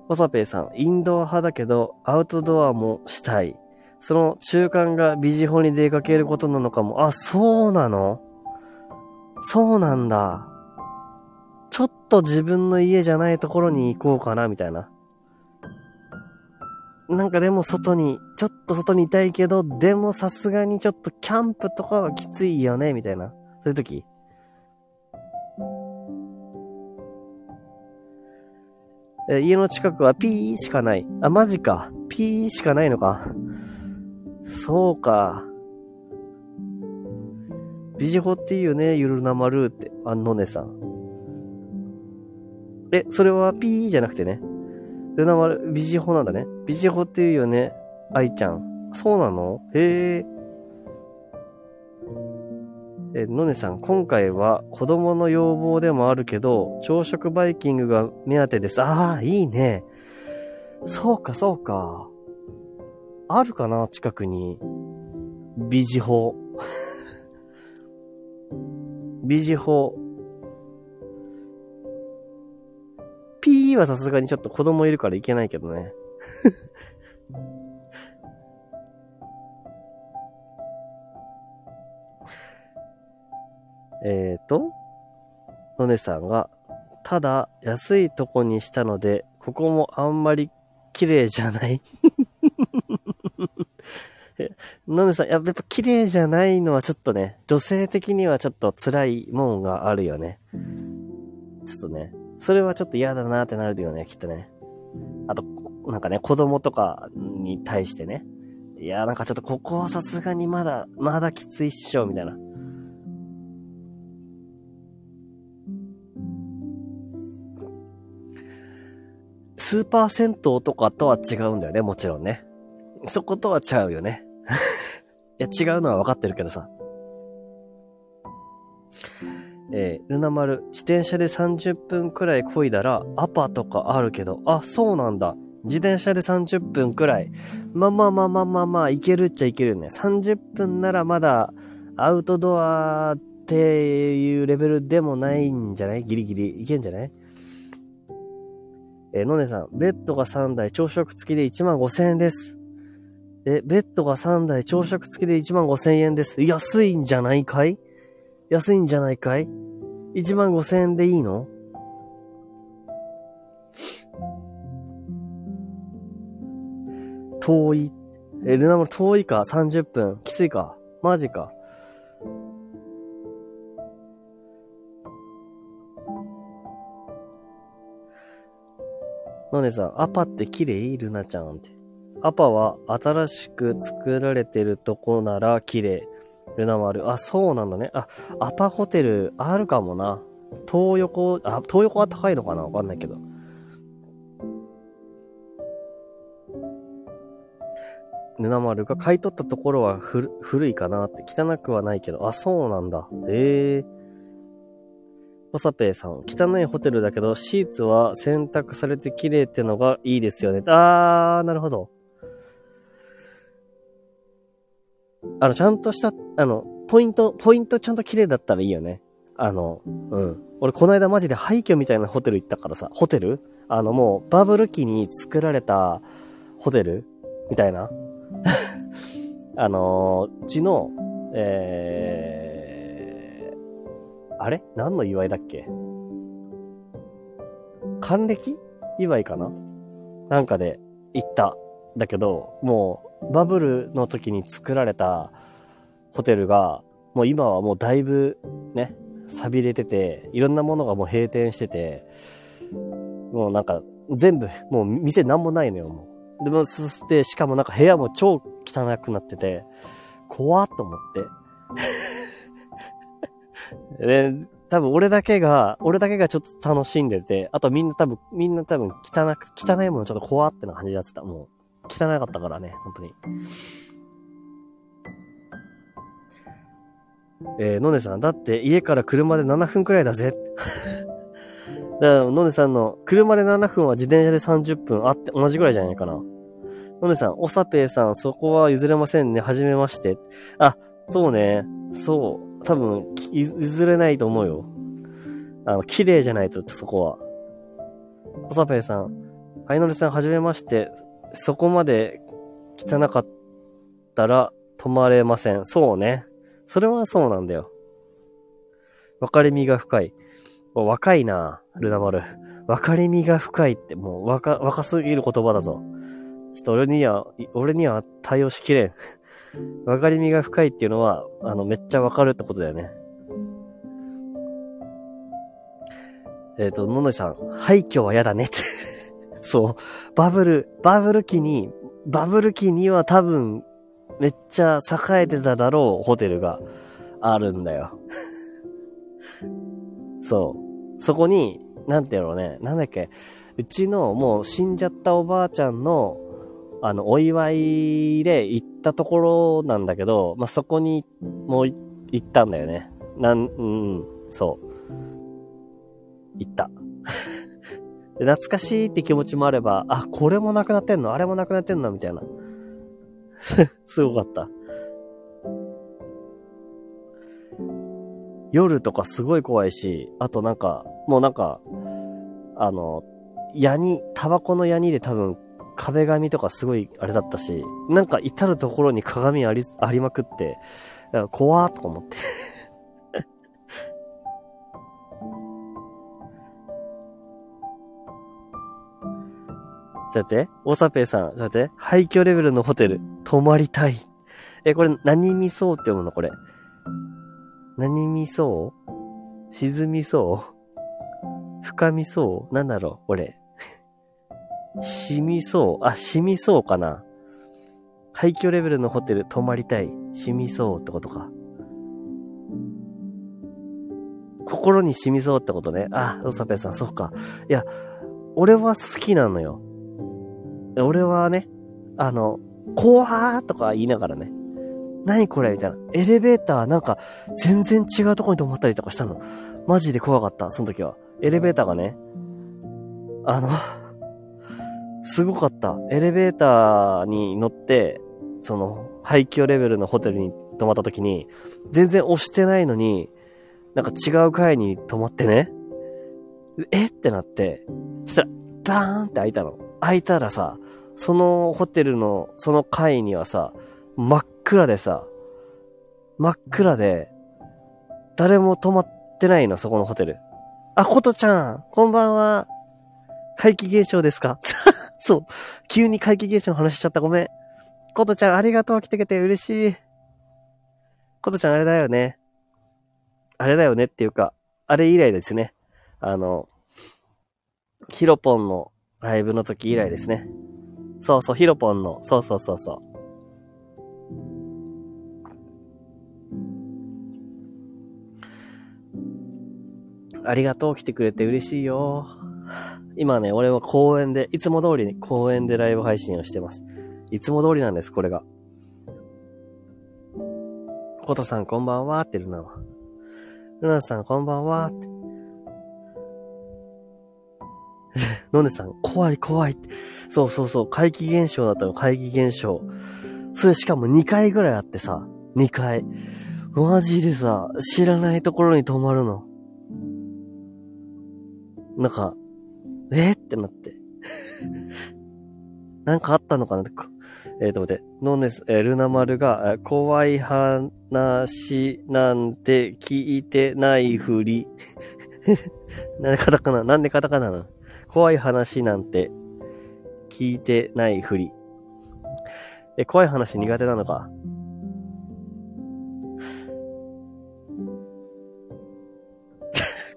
おさぺいさん、インドア派だけど、アウトドアもしたい。その中間がビジホに出かけることなのかも。あ、そうなの？そうなんだ。ちょっと自分の家じゃないところに行こうかな、みたいな。なんかでも外に、ちょっと外にいたいけど、でもさすがにちょっとキャンプとかはきついよね、みたいな。そういう時？え、家の近くは P しかない。あ、マジか。P しかないのか。そうか。ビジホっていうね、ゆるなまるって。あのねさん。え、それは P じゃなくてね。ルナ丸、ビジホなんだね。ビジホっていうよね、愛ちゃん。そうなの？へえ。え、のねさん、今回は子供の要望でもあるけど、朝食バイキングが目当てです。ああ、いいね。そうか、そうか。あるかな近くに。ビジホ。ビジホ。PE はさすがにちょっと子供いるからいけないけどね。えっと、のねさんが、ただ安いとこにしたので、ここもあんまり綺麗じゃない のねさん、やっぱ綺麗じゃないのはちょっとね、女性的にはちょっと辛いもんがあるよね。ちょっとね、それはちょっと嫌だなってなるよね、きっとね。あと、なんかね、子供とかに対してね。いや、なんかちょっとここはさすがにまだ、まだきついっしょ、みたいな。スーパー銭湯とかとは違うんだよね、もちろんね。そことは違うよね。いや、違うのは分かってるけどさ。えー、ルナ丸、自転車で30分くらい漕いだら、アパとかあるけど、あ、そうなんだ。自転車で30分くらい。まあまあまあまあまあまあ、いけるっちゃいけるよね。30分ならまだ、アウトドアっていうレベルでもないんじゃない？ギリギリいけんじゃない？えー、のねさん、ベッドが3台、朝食付きで1万5千円です。え、ベッドが3台、朝食付きで1万5千円です。安いんじゃないかい？安いんじゃないかい？?1 万5千円でいいの？遠い。え、ルナも遠いか ?30 分。きついか？マジか。のねさん、アパって綺麗？ルナちゃんって。アパは新しく作られてるとこなら綺麗。ルナ丸。あ、そうなんだね。あ、アパホテルあるかもな。東横、あ、東横は高いのかな？わかんないけど。ルナ丸が買い取ったところは古いかなって。汚くはないけど。あ、そうなんだ。ええー。ポサペイさん、汚いホテルだけど、シーツは洗濯されて綺麗ってのがいいですよね。あー、なるほど。あの、ちゃんとした、あの、ポイント、ポイントちゃんと綺麗だったらいいよね。あの、うん。俺、この間マジで廃墟みたいなホテル行ったからさ、ホテル？あの、もう、バブル期に作られたホテル？みたいな。あのうちの、えー、あれ？何の祝いだっけ？還暦祝いかな？なんかで行った。だけど、もう、バブルの時に作られたホテルが、もう今はもうだいぶね、錆びれてて、いろんなものがもう閉店してて、もうなんか、全部、もう店なんもないのよ、もう。でも、そして、しかもなんか部屋も超汚くなってて、怖っと思って。で、多分俺だけが、俺だけがちょっと楽しんでて、あとみんな多分、みんな多分汚く、汚いものちょっと怖ってな感じだってた。もう、汚かったからね、本当に。えー、のねさん、だって家から車で7分くらいだぜ。だから、のねさんの、車で7分は自転車で30分あって同じくらいじゃないかな。のねさん、おさぺいさん、そこは譲れませんね。はじめまして。あ、そうね。そう。多分、譲れないと思うよ。あの、綺麗じゃないと、そこは。おさぺいさん。はいのりさん、はじめまして。そこまで汚かったら止まれません。そうね。それはそうなんだよ。分かりみが深い。若いな、ルナ丸。分かりみが深いって、もう若、若すぎる言葉だぞ。ちょっと俺には、俺には対応しきれん。分かりみが深いっていうのは、あの、めっちゃわかるってことだよね。えっ、ー、と、ののさん、廃墟は嫌だねって。そう。バブル、バブル期に、バブル期には多分、めっちゃ栄えてただろうホテルがあるんだよ。そう。そこに、なんていうのね、なんだっけ、うちのもう死んじゃったおばあちゃんのあの、お祝いで行ったところなんだけど、まあ、そこにもう行ったんだよね。なん、うん、そう。行った。懐かしいって気持ちもあれば、あ、これもなくなってんの？あれもなくなってんの？みたいな。すごかった。夜とかすごい怖いし、あとなんか、もうなんか、あの、矢に、タバコの矢にで多分壁紙とかすごいあれだったし、なんか至るところに鏡あり、ありまくって、怖ーとか思ってちょっと待って、大サペイさん、ちょっと待って、廃墟レベルのホテル、泊まりたい。え、これ何見そうって読むの？これ。何見そう沈みそう？深みそう？なんだろう？これ。染みそう？あ、染みそうかな。廃墟レベルのホテル泊まりたい。染みそうってことか。心に染みそうってことね。あ、ロサペさん、そうか。いや、俺は好きなのよ。俺はね、あの、怖ーとか言いながらね、何これみたいな。エレベーターなんか全然違うとこに止まったりとかしたの。マジで怖かった、その時は。エレベーターがね、あのすごかった。エレベーターに乗って、その、廃墟レベルのホテルに泊まった時に、全然押してないのに、なんか違う階に泊まってね、え？ってなって、したら、バーンって開いたの。開いたらさ、そのホテルの、その階にはさ、真っ暗でさ、真っ暗で、誰も泊まってないの、そこのホテル。あ、ことちゃん、こんばんは。怪奇現象ですか？そう。急に怪奇現象の話しちゃった。ごめん。ことちゃん、ありがとう。来てくれて嬉しい。ことちゃん、あれだよね。あれだよねっていうか、あれ以来ですね。あの、ヒロポンのライブの時以来ですね。そうそう、ヒロポンの、そうそうそうそう。ありがとう、来てくれて嬉しいよ。今ね、俺は公園で、いつも通りに公園でライブ配信をしてます。いつも通りなんです、これが。コトさんこんばんはってルナは。ルナさんこんばんはって。ノネさん、怖い怖いって。そうそうそう、怪奇現象だったの、怪奇現象。それしかも2回ぐらいあってさ、2回。マジでさ、知らないところに泊まるの。なんか、え、ってなって。なんかあったのかなえー、と待って、ノーネス、えー、ルナマルが、怖い話なんて聞いてないふり。なんでカタカナなんでカタカナなの？怖い話なんて聞いてないふり。え、怖い話苦手なのか？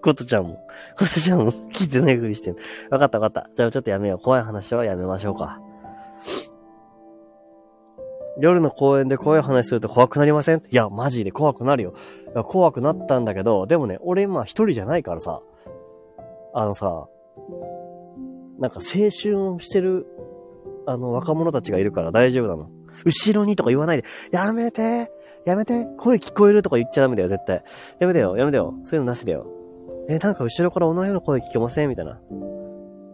コトちゃんも。コトちゃんも聞いてないふりしてる。わかったわかった。じゃあちょっとやめよう。怖い話はやめましょうか。夜の公園で怖い話すると怖くなりません？いや、マジで怖くなるよ。怖くなったんだけど、でもね、俺今一人じゃないからさ、あのさ、なんか青春をしてる、あの若者たちがいるから大丈夫なの。後ろにとか言わないで、やめてやめて声聞こえるとか言っちゃダメだよ、絶対。やめてよ、やめてよ。そういうのなしだよ。え、なんか後ろから同じような声聞けません？みたいな。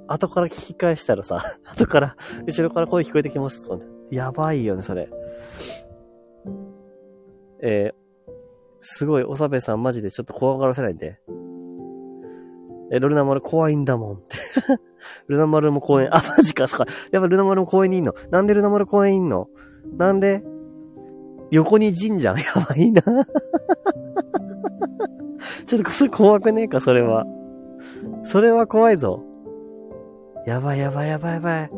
後から聞き返したらさ、後から、後ろから声聞こえてきますとか、ね、やばいよね、それ。えー、すごい、おさべさんマジでちょっと怖がらせないんで。え、ルナ丸怖いんだもん。ルナ丸も公園、あ、マジか、そっか。やっぱルナ丸も公園にいんの？なんでルナ丸公園いんの？なんで？横に神社？やばいな ちょっとそれ怖くねえか、それは。それは怖いぞ。やばいやばいやばいやばい。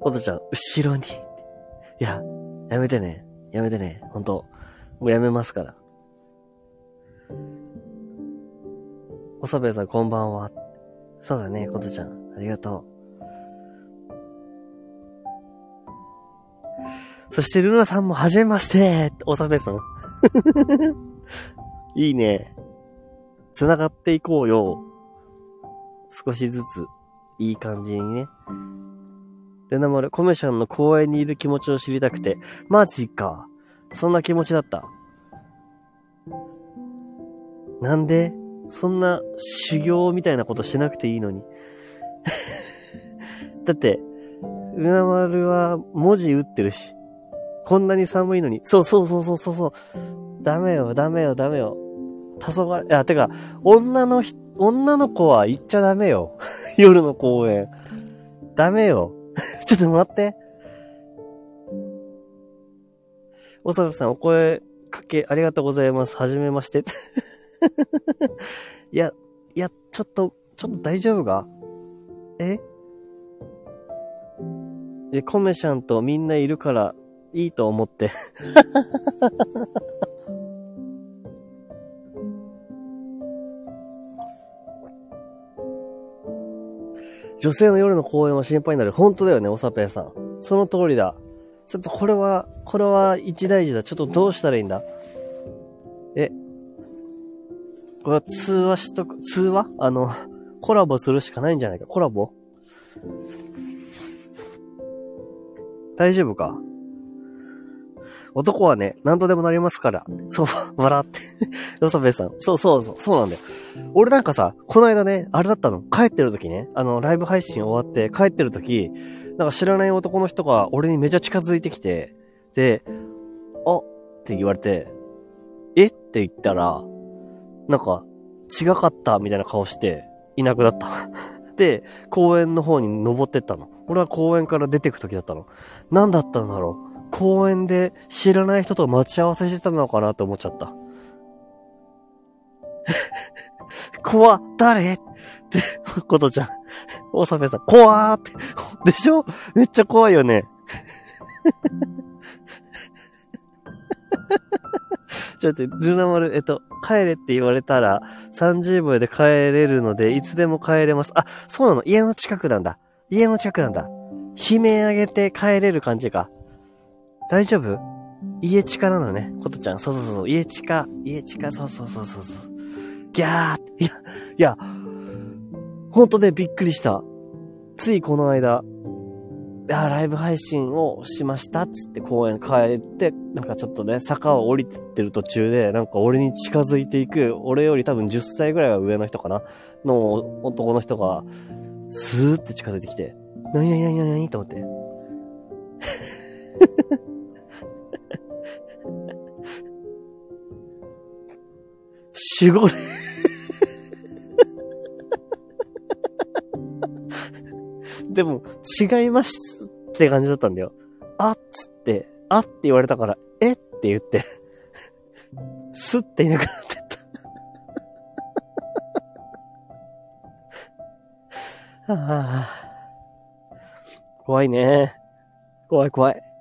おとちゃん、後ろに。いや、やめてね。やめてね。ほんと。もうやめますから。おさべさん、こんばんは。そうだね、ことちゃん。ありがとう。そして、ルナさんもはじめましておさべさん。いいね。繋がっていこうよ。少しずつ、いい感じにね。ルナマル、コメシャンの公園にいる気持ちを知りたくて。マジか。そんな気持ちだった。なんでそんな修行みたいなことしなくていいのに。だって、ルナマルは文字打ってるし。こんなに寒いのに。そうそうそうそうそうそう。ダメよ、ダメよ、ダメよ。黄昏、いや、てか、女のひ、女の子は行っちゃダメよ。夜の公園。ダメよ。ちょっと待って。おさぶさん、お声かけありがとうございます。はじめまして。いや、いや、ちょっと、ちょっと大丈夫か？え？え、コメシャンとみんないるからいいと思って 女性の夜の公演は心配になる。本当だよね、おさぺさん。その通りだ。ちょっとこれは、これは一大事だ。ちょっとどうしたらいいんだ？え、これは通話しとく、通話？あの、コラボするしかないんじゃないか？コラボ？大丈夫か？男はね、何度でもなりますから。そう、笑って。よさべさん。そうそうそう、そうなんだよ。俺なんかさ、この間ね、あれだったの。帰ってる時ね、あの、ライブ配信終わって帰ってる時、なんか知らない男の人が俺にめちゃ近づいてきて、で、あって言われて、え？って言ったら、なんか、違かったみたいな顔して、いなくなった。で、公園の方に登ってったの。俺は公園から出てく時だったの。何だったんだろう公園で知らない人と待ち合わせしてたのかなって思っちゃった。怖誰？って、ことちゃん。おさめさん、怖ーって。でしょ？めっちゃ怖いよね。ちょっと、ルナ丸、えっと、帰れって言われたら、30秒で帰れるので、いつでも帰れます。あ、そうなの家の近くなんだ。家の近くなんだ。悲鳴上げて帰れる感じか。大丈夫？家近なのね。ことちゃん。そうそうそう。家近。家近。そうそうそうそうそう。ギャーいや、いや、ほんとね、びっくりした。ついこの間、いや、ライブ配信をしましたつって公園帰って、なんかちょっとね、坂を降りてってる途中で、なんか俺に近づいていく、俺より多分10歳ぐらいは上の人かなの男の人が、スーって近づいてきて、なになになになにと思って。守護霊でも、違いますって感じだったんだよ。あっつって、あって言われたから、えって言って、すっていなくなってった。はあ、怖いね。怖い怖い。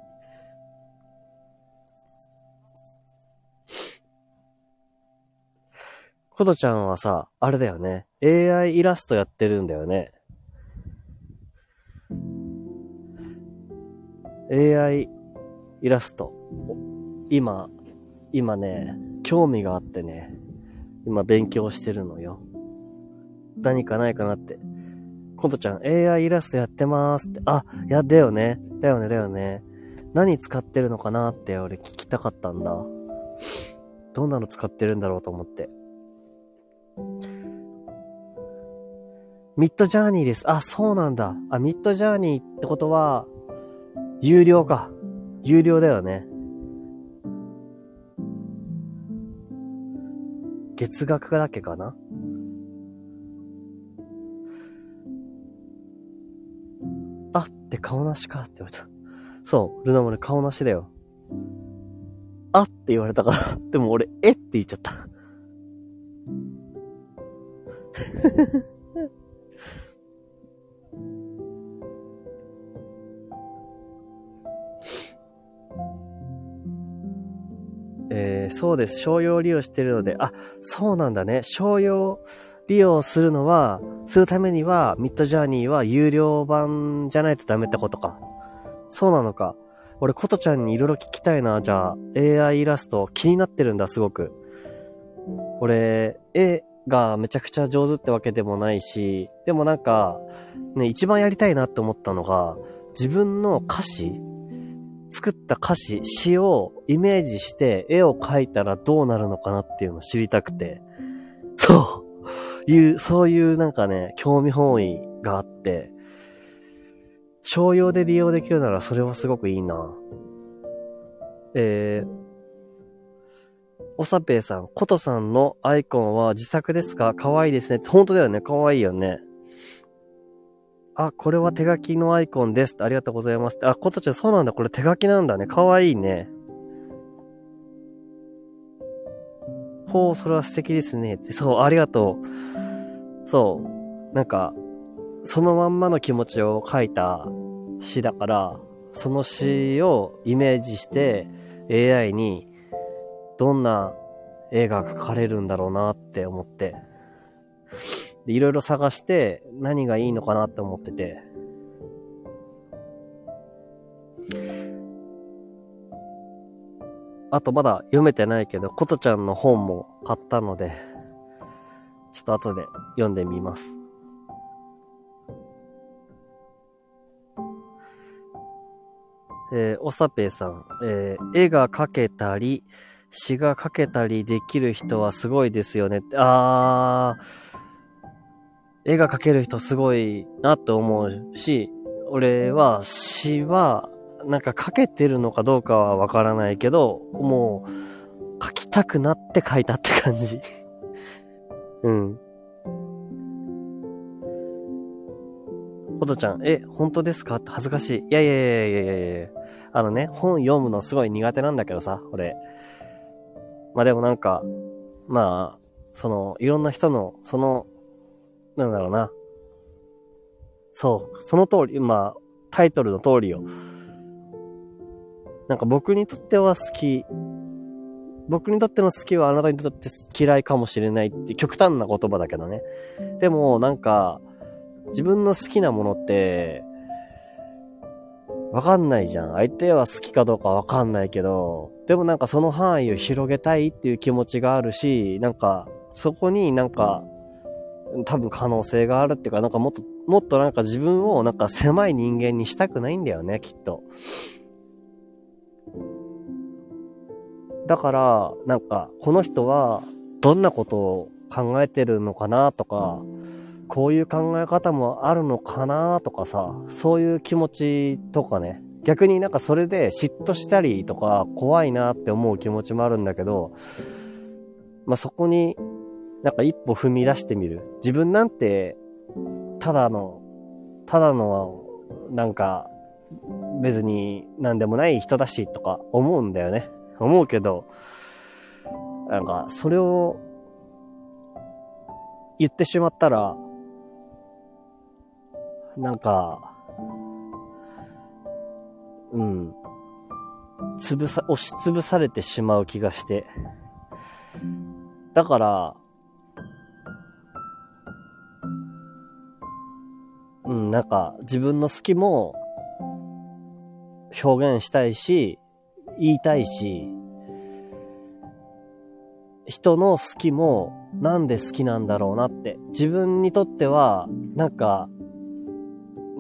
コトちゃんはさ、あれだよね。AI イラストやってるんだよね。AI イラスト。今、今ね、興味があってね、今勉強してるのよ。何かないかなって。コトちゃん、AI イラストやってまーすって。あ、や、だよね。だよね、だよね。何使ってるのかなって俺聞きたかったんだ。どんなの使ってるんだろうと思って。ミッドジャーニーです。あ、そうなんだ。あ、ミッドジャーニーってことは、有料か。有料だよね。月額だけかなあって顔なしかって言われた。そう、ルナもね、顔なしだよ。あって言われたから、でも俺、えって言っちゃった。えー、そうです。商用利用してるので、あ、そうなんだね。商用利用するのは、するためには、ミッドジャーニーは有料版じゃないとダメってことか。そうなのか。俺、コトちゃんに色々聞きたいな。じゃあ、AI イラスト気になってるんだ、すごく。俺、絵がめちゃくちゃ上手ってわけでもないし、でもなんか、ね、一番やりたいなって思ったのが、自分の歌詞作った歌詞、詩をイメージして絵を描いたらどうなるのかなっていうのを知りたくて、そう、いう、そういうなんかね、興味本位があって、商用で利用できるならそれはすごくいいな。えー、おさぺいさん、ことさんのアイコンは自作ですか？かわいいですね。本当だよね。かわいいよね。あ、これは手書きのアイコンです。ありがとうございます。あ、ことちゃん、そうなんだ。これ手書きなんだね。かわいいね。ほう、それは素敵ですね。って、そう、ありがとう。そう。なんか、そのまんまの気持ちを書いた詩だから、その詩をイメージして AI にどんな絵が描かれるんだろうなって思って。いろいろ探して何がいいのかなって思ってて。あとまだ読めてないけど、ことちゃんの本も買ったので、ちょっと後で読んでみます。えー、おさぺさん、えー、絵が描けたり、詩が描けたりできる人はすごいですよねって、あー、絵が描ける人すごいなって思うし、俺は詩は、なんか描けてるのかどうかはわからないけど、もう、描きたくなって描いたって感じ。うん。ほとちゃん、え、本当ですか？って恥ずかしい。いやいやいやいやいやいやあのね、本読むのすごい苦手なんだけどさ、俺。まあでもなんか、まあ、その、いろんな人の、その、なんだろうな。そう、その通り、まあ、タイトルの通りよ。なんか僕にとっては好き。僕にとっての好きはあなたにとって嫌いかもしれないって極端な言葉だけどね。でもなんか、自分の好きなものって、わかんないじゃん。相手は好きかどうかわかんないけど、でもなんかその範囲を広げたいっていう気持ちがあるし、なんか、そこになんか、多分可能性があるっていうか、なんかもっと、もっとなんか自分をなんか狭い人間にしたくないんだよね、きっと。だから、なんか、この人はどんなことを考えてるのかなとか、こういう考え方もあるのかなとかさ、そういう気持ちとかね、逆になんかそれで嫉妬したりとか怖いなって思う気持ちもあるんだけど、まあ、そこになんか一歩踏み出してみる。自分なんて、ただの、ただの、なんか、別に何でもない人だしとか思うんだよね。思うけど、なんか、それを言ってしまったら、なんか、うん。潰さ、押し潰されてしまう気がして。だから、うん、なんか自分の好きも表現したいし、言いたいし、人の好きもなんで好きなんだろうなって。自分にとっては、なんか、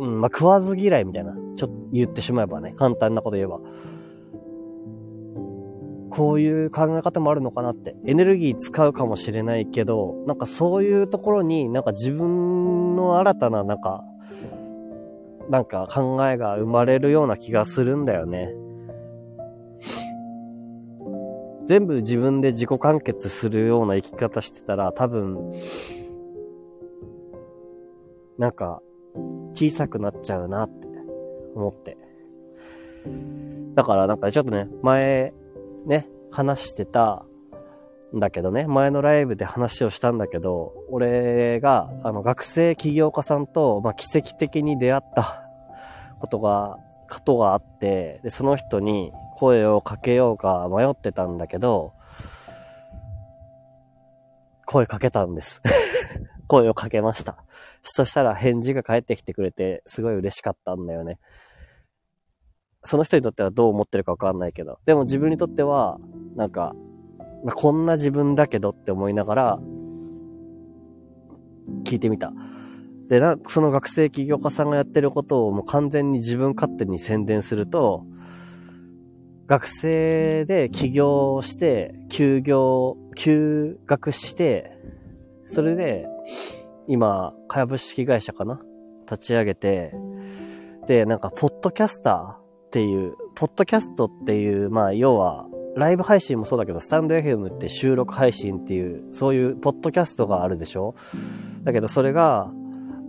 うん、まあ、食わず嫌いみたいな。ちょっと言ってしまえばね。簡単なこと言えば。こういう考え方もあるのかなって。エネルギー使うかもしれないけど、なんかそういうところになんか自分の新たななんか、なんか考えが生まれるような気がするんだよね。全部自分で自己完結するような生き方してたら多分、なんか小さくなっちゃうなって思って。だからなんかちょっとね、前、ね、話してたんだけどね、前のライブで話をしたんだけど、俺が、あの、学生起業家さんと、まあ、奇跡的に出会ったことが、ことがあって、で、その人に声をかけようか迷ってたんだけど、声かけたんです。声をかけました。そしたら返事が返ってきてくれて、すごい嬉しかったんだよね。その人にとってはどう思ってるかわかんないけど。でも自分にとっては、なんか、まあ、こんな自分だけどって思いながら、聞いてみた。で、な、その学生起業家さんがやってることをもう完全に自分勝手に宣伝すると、学生で起業して、休業、休学して、それで、今、株式会社かな？立ち上げて、で、なんか、ポッドキャスターっていう、ポッドキャストっていう、まあ、要は、ライブ配信もそうだけど、スタンド FM って収録配信っていう、そういうポッドキャストがあるでしょ？だけど、それが、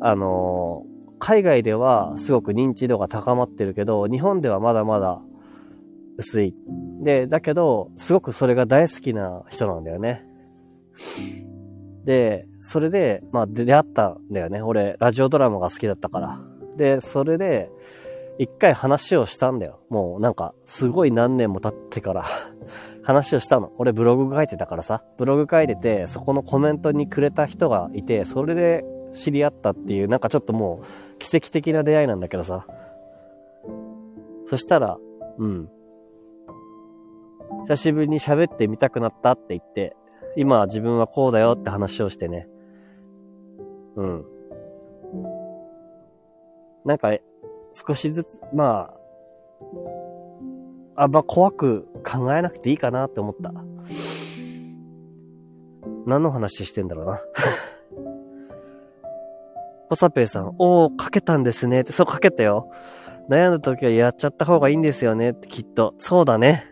あの海外ではすごく認知度が高まってるけど、日本ではまだまだ薄い。で、だけど、すごくそれが大好きな人なんだよね。で、それで、まあ出会ったんだよね。俺、ラジオドラマが好きだったから。で、それで、一回話をしたんだよ。もうなんか、すごい何年も経ってから 話をしたの。俺ブログ書いてたからさ。ブログ書いてて、そこのコメントにくれた人がいて、それで知り合ったっていう、なんかちょっともう、奇跡的な出会いなんだけどさ。そしたら、うん。久しぶりに喋ってみたくなったって言って、今自分はこうだよって話をしてね。うん。なんか、少しずつ、まあ、あんま怖く考えなくていいかなって思った。何の話してんだろうな。ポサペイさん、おー、かけたんですねって、そう、かけたよ。悩んだ時はやっちゃった方がいいんですよねってきっと。そうだね。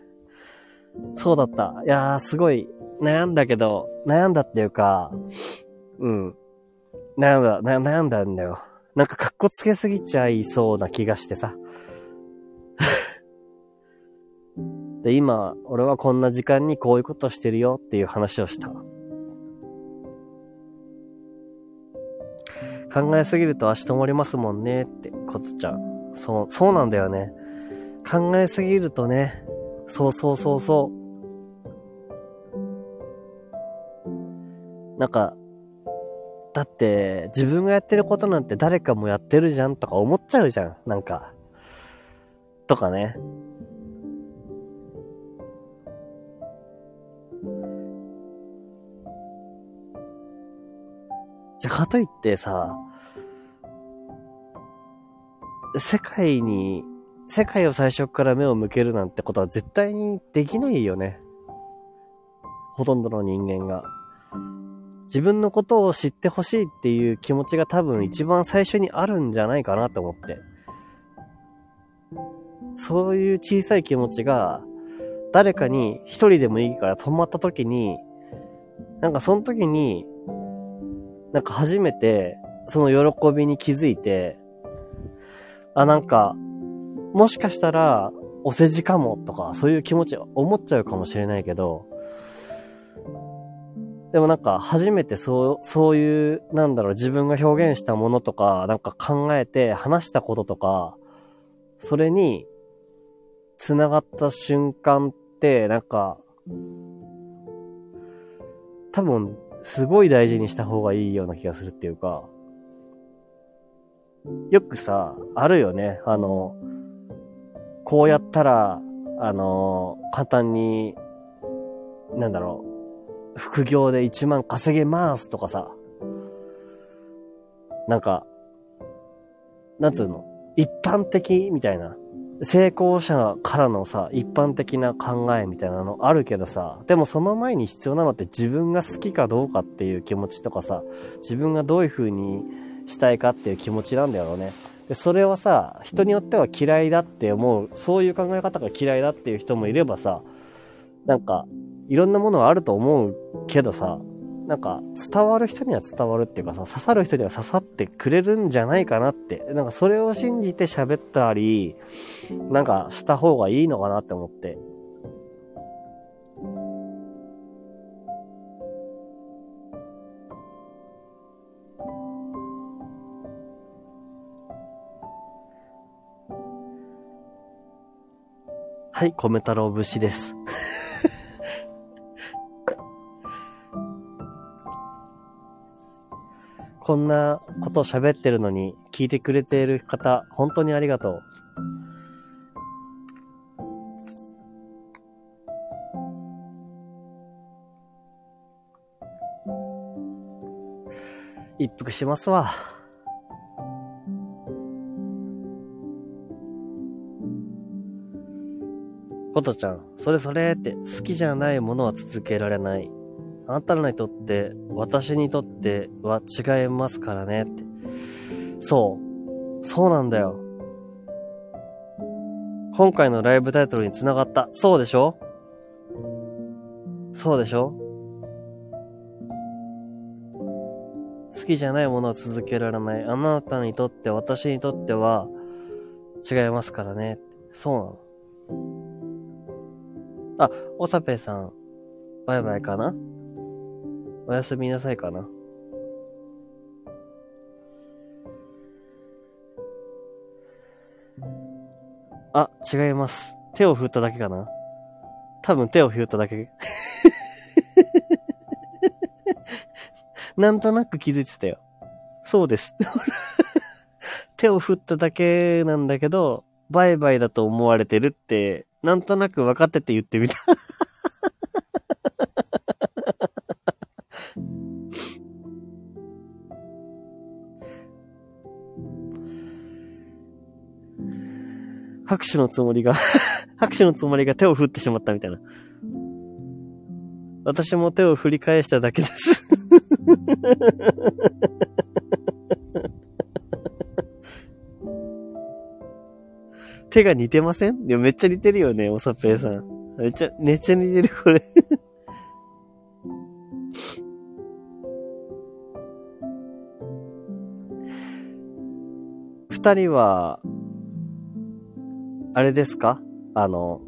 そうだった。いやー、すごい悩んだけど、悩んだっていうか、うん。悩んだ、悩んだんだよ。なんか格好つけすぎちゃいそうな気がしてさ。で、今、俺はこんな時間にこういうことしてるよっていう話をした。考えすぎると足止まりますもんねって、ことちゃん。そう、そうなんだよね。考えすぎるとね、そうそうそうそうなんか、だって、自分がやってることなんて誰かもやってるじゃんとか思っちゃうじゃん。なんか。とかね。じゃ、かといってさ、世界に、世界を最初から目を向けるなんてことは絶対にできないよね。ほとんどの人間が。自分のことを知ってほしいっていう気持ちが多分一番最初にあるんじゃないかなと思って。そういう小さい気持ちが、誰かに一人でもいいから止まった時に、なんかその時に、なんか初めて、その喜びに気づいて、あ、なんか、もしかしたら、お世辞かもとか、そういう気持ち思っちゃうかもしれないけど、でもなんか初めてそう、そういう、なんだろう、自分が表現したものとか、なんか考えて話したこととか、それに、繋がった瞬間って、なんか、多分、すごい大事にした方がいいような気がするっていうか、よくさ、あるよね。あの、こうやったら、あの、簡単に、なんだろう、副業で1万稼げますとかさ、なんか、なんつうの、一般的みたいな、成功者からのさ、一般的な考えみたいなのあるけどさ、でもその前に必要なのって自分が好きかどうかっていう気持ちとかさ、自分がどういう風にしたいかっていう気持ちなんだよね。で、それはさ、人によっては嫌いだって思う、そういう考え方が嫌いだっていう人もいればさ、なんか、いろんなものはあると思うけどさ、なんか伝わる人には伝わるっていうかさ、刺さる人には刺さってくれるんじゃないかなって、なんかそれを信じて喋ったり、なんかした方がいいのかなって思って。はい、米太郎節です。こんなこと喋ってるのに聞いてくれている方、本当にありがとう。一服しますわ。ことちゃん、それそれって好きじゃないものは続けられない。あなたらにとって、私にとっては違いますからねって。そう。そうなんだよ。今回のライブタイトルに繋がった。そうでしょ？そうでしょ？好きじゃないものは続けられない。あなたにとって、私にとっては違いますからね。そうなの。あ、おさぺさん、バイバイかな？おやすみなさいかな。あ、違います。手を振っただけかな多分手を振っただけ。なんとなく気づいてたよ。そうです。手を振っただけなんだけど、バイバイだと思われてるって、なんとなく分かってて言ってみた。拍手のつもりが 拍手のつもりが手を振ってしまったみたいな。私も手を振り返しただけです 手が似てません？いや、めっちゃ似てるよね、おさっぺいさん。めっちゃ、めっちゃ似てる、これ 二人は、あれですか？あの、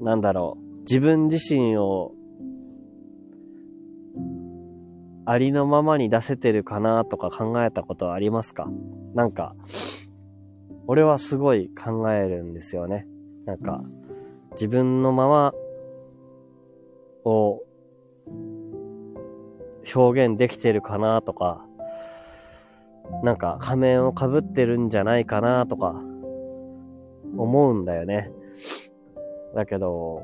なんだろう。自分自身を、ありのままに出せてるかなとか考えたことはありますか？なんか、俺はすごい考えるんですよね。なんか、自分のままを表現できてるかなとか、なんか仮面を被ってるんじゃないかなとか、思うんだよね。だけど、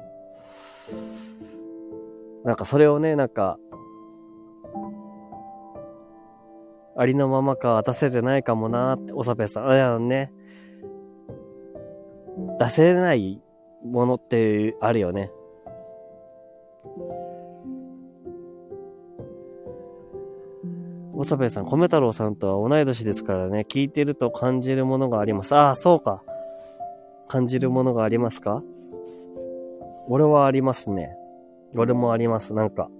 なんかそれをね、なんか、ありのままか出せてないかもなって、おさぺさん。あれやね。出せないものってあるよね。おさべさん、米太郎さんとは同い年ですからね、聞いてると感じるものがあります。ああ、そうか。感じるものがありますか？俺はありますね。俺もあります、なんか。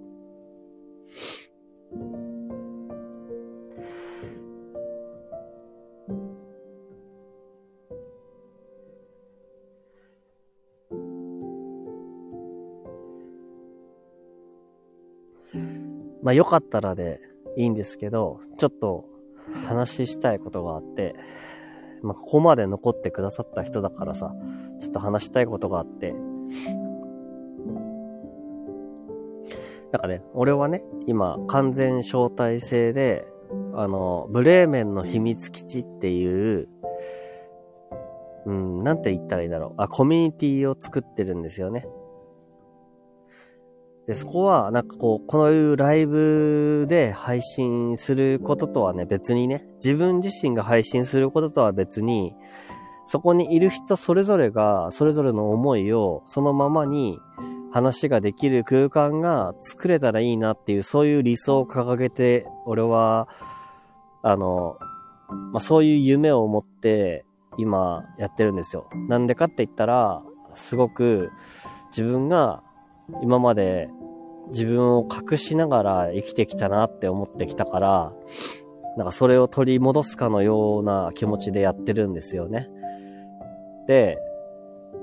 まあよかったらで、いいんですけど、ちょっと話したいことがあって、まあ、ここまで残ってくださった人だからさ、ちょっと話したいことがあって、なんかね、俺はね、今、完全招待制で、あの、ブレーメンの秘密基地っていう、うん、なんて言ったらいいんだろう。あ、コミュニティを作ってるんですよね。で、そこは、なんかこう、このいうライブで配信することとはね、別にね、自分自身が配信することとは別に、そこにいる人それぞれが、それぞれの思いを、そのままに話ができる空間が作れたらいいなっていう、そういう理想を掲げて、俺は、あの、まあ、そういう夢を持って、今やってるんですよ。なんでかって言ったら、すごく自分が今まで自分を隠しながら生きてきたなって思ってきたから、なんかそれを取り戻すかのような気持ちでやってるんですよね。で、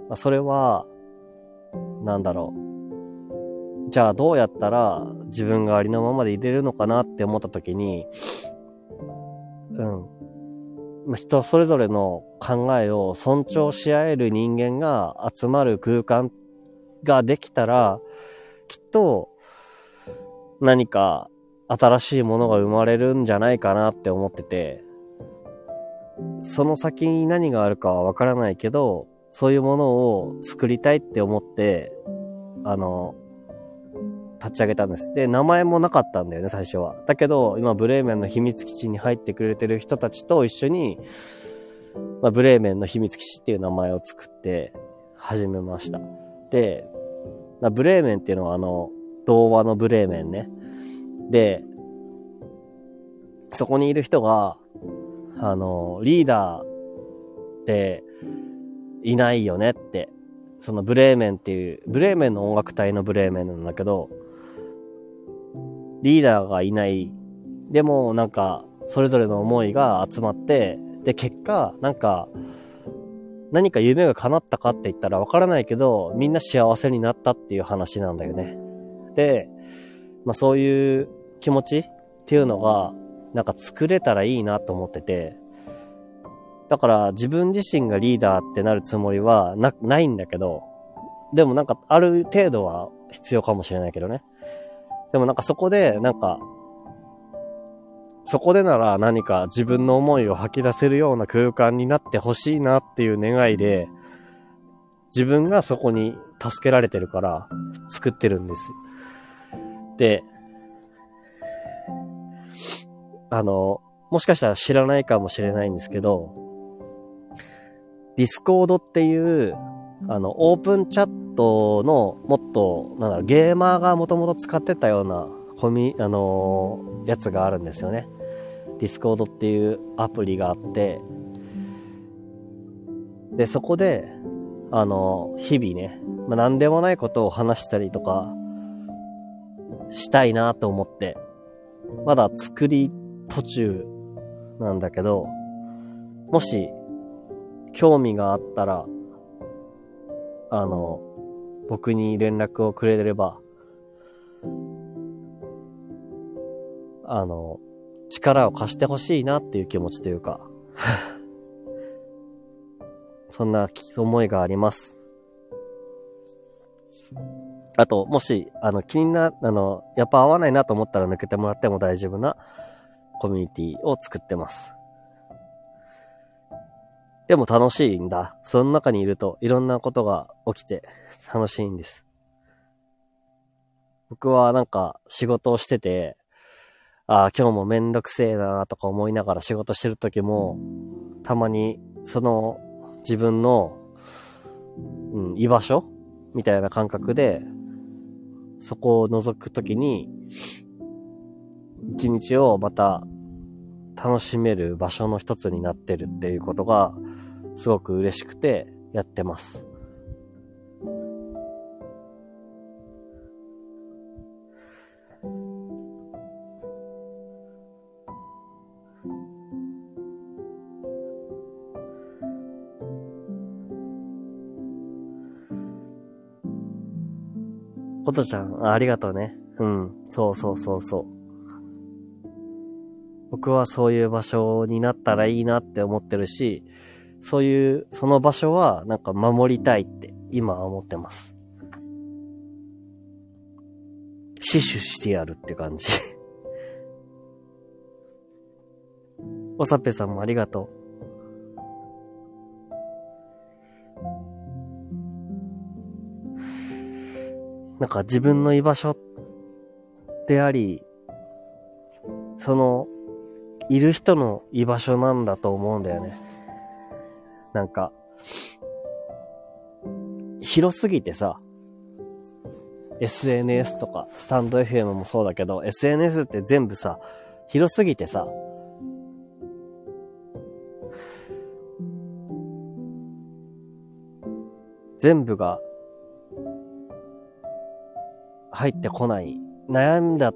まあ、それは、なんだろう。じゃあどうやったら自分がありのままでいれるのかなって思った時に、うん。まあ、人それぞれの考えを尊重し合える人間が集まる空間ができたら、きっと何か新しいものが生まれるんじゃないかなって思ってて、その先に何があるかはわからないけど、そういうものを作りたいって思って、あの、立ち上げたんです。で、名前もなかったんだよね、最初は。だけど、今、ブレーメンの秘密基地に入ってくれてる人たちと一緒に、まあ、ブレーメンの秘密基地っていう名前を作って始めました。で、まあ、ブレーメンっていうのはあの、童話のブレーメンね。で、そこにいる人が、あの、リーダーっていないよねって、そのブレーメンっていう、ブレーメンの音楽隊のブレーメンなんだけど、リーダーがいない。でも、なんか、それぞれの思いが集まって、で、結果、なんか、何か夢が叶ったかって言ったらわからないけど、みんな幸せになったっていう話なんだよね。で、まあそういう気持ちっていうのが、なんか作れたらいいなと思ってて、だから自分自身がリーダーってなるつもりはな、ないんだけど、でもなんかある程度は必要かもしれないけどね。でもなんかそこで、なんかそこでなら何か自分の思いを吐き出せるような空間になってほしいなっていう願いで、自分がそこに助けられてるから作ってるんです。で、あの、もしかしたら知らないかもしれないんですけど、 Discord っていう、あの、オープンチャットのもっと、なんだろ、ゲーマーがもともと使ってたような、コミ、あのーやつがあるんですよね。 Discord っていうアプリがあって、で、そこで、あの、日々ね、まあ、何でもないことを話したりとか、したいなと思って、まだ作り途中なんだけど、もし、興味があったら、あの、僕に連絡をくれれば、あの、力を貸してほしいなっていう気持ちというか、そんな思いがあります。あと、もし、あの、気にな、あの、やっぱ合わないなと思ったら抜けてもらっても大丈夫なコミュニティを作ってます。でも楽しいんだ。その中にいるといろんなことが起きて楽しいんです。僕はなんか仕事をしてて、ああ、今日もめんどくせえなとか思いながら仕事してる時も、たまにその自分の、うん、居場所みたいな感覚で、そこを覗くときに、一日をまた楽しめる場所の一つになってるっていうことが、すごく嬉しくてやってます。ことちゃん、ありがとうね。うん。そうそうそうそう。僕はそういう場所になったらいいなって思ってるし、そういう、その場所はなんか守りたいって今は思ってます。死守してやるって感じ。おさぺさんもありがとう。なんか自分の居場所であり、その、いる人の居場所なんだと思うんだよね。なんか、広すぎてさ、SNS とか、スタンド FM もそうだけど、SNS って全部さ、広すぎてさ、全部が入ってこない。悩んだ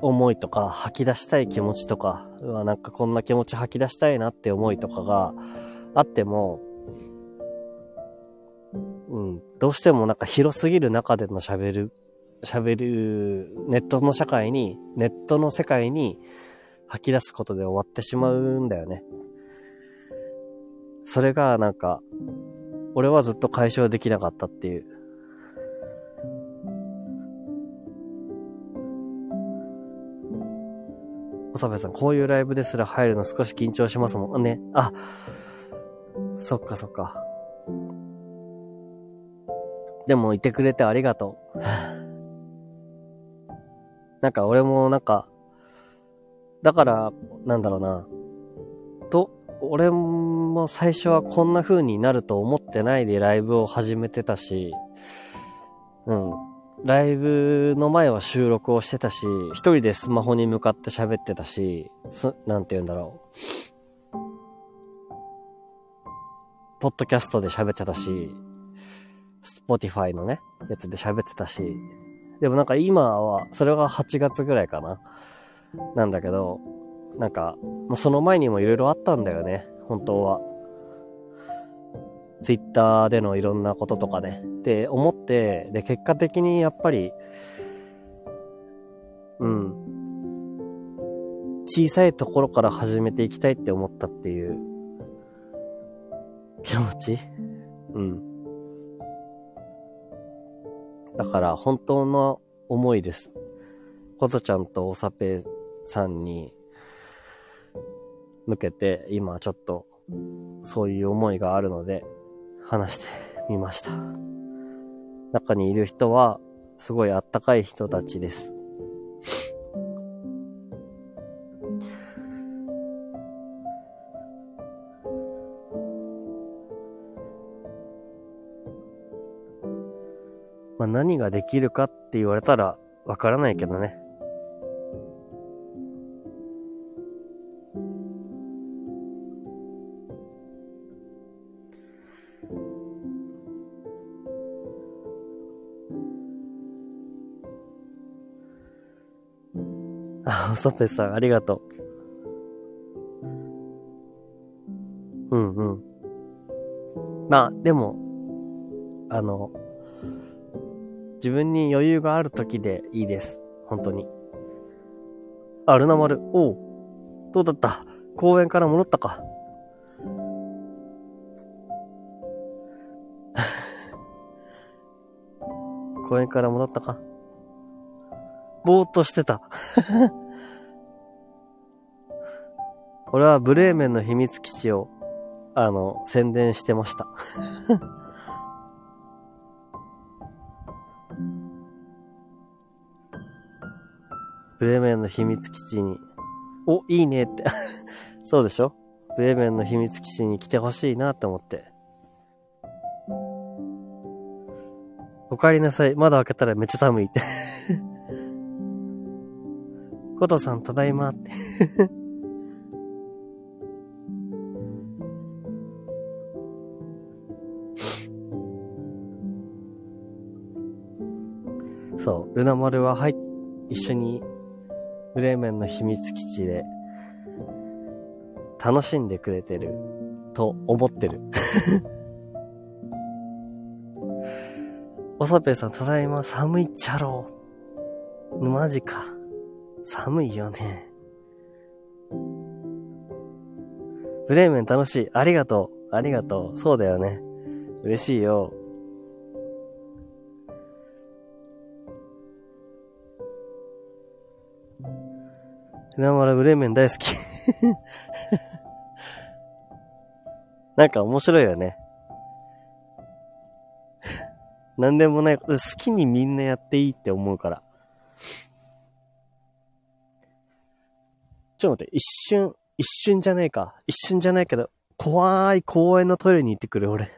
思いとか、吐き出したい気持ちとか、うわ、なんかこんな気持ち吐き出したいなって思いとかがあっても、うん、どうしてもなんか広すぎる中での喋る、喋る、ネットの社会に、ネットの世界に吐き出すことで終わってしまうんだよね。それがなんか、俺はずっと解消できなかったっていう。おさべさん、こういうライブですら入るの少し緊張しますもんね。あ、そっかそっか。でもいてくれてありがとう。なんか俺もなんか、だから、なんだろうな。と、俺も最初はこんな風になると思ってないでライブを始めてたし、うん。ライブの前は収録をしてたし、一人でスマホに向かって喋ってたし、そ、なんて言うんだろう。ポッドキャストで喋ってたし、 Spotify のね、やつで喋ってたし、でもなんか今は、それが8月ぐらいかな。なんだけど、なんか、その前にも色々あったんだよね、本当は。ツイッターでのいろんなこととかね。って思って、で、結果的にやっぱり、うん。小さいところから始めていきたいって思ったっていう気持ち？うん。だから本当の思いです。ことちゃんとおさぺさんに向けて今ちょっとそういう思いがあるので話してみました。中にいる人は、すごいあったかい人たちです。まあ、何ができるかって言われたらわからないけどね。あ、おそぺさん、ありがとう。うんうん。まあ、でも、あの、自分に余裕がある時でいいです。本当に。あ、ルナ丸。おう。どうだった？公園から戻ったか 公園から戻ったか？ぼーっとしてた。俺はブレーメンの秘密基地を、あの、宣伝してました。ブレーメンの秘密基地に、お、いいねって そうでしょ？ブレーメンの秘密基地に来てほしいなって思って。お帰りなさい。窓開けたらめっちゃ寒いって コトさん、ただいまってルナ丸は、はい、一緒に、ブレーメンの秘密基地で、楽しんでくれてる、と思ってる。おさぺさん、ただいま、寒いっちゃろう。マジか。寒いよね。ブレーメン楽しい。ありがとう。ありがとう。そうだよね。嬉しいよ。船丸ブレーメン大好き なんか面白いよね。なんでもない。好きにみんなやっていいって思うから。ちょっと待って、一瞬、一瞬じゃねえか。一瞬じゃないけど、怖い公園のトイレに行ってくる、俺。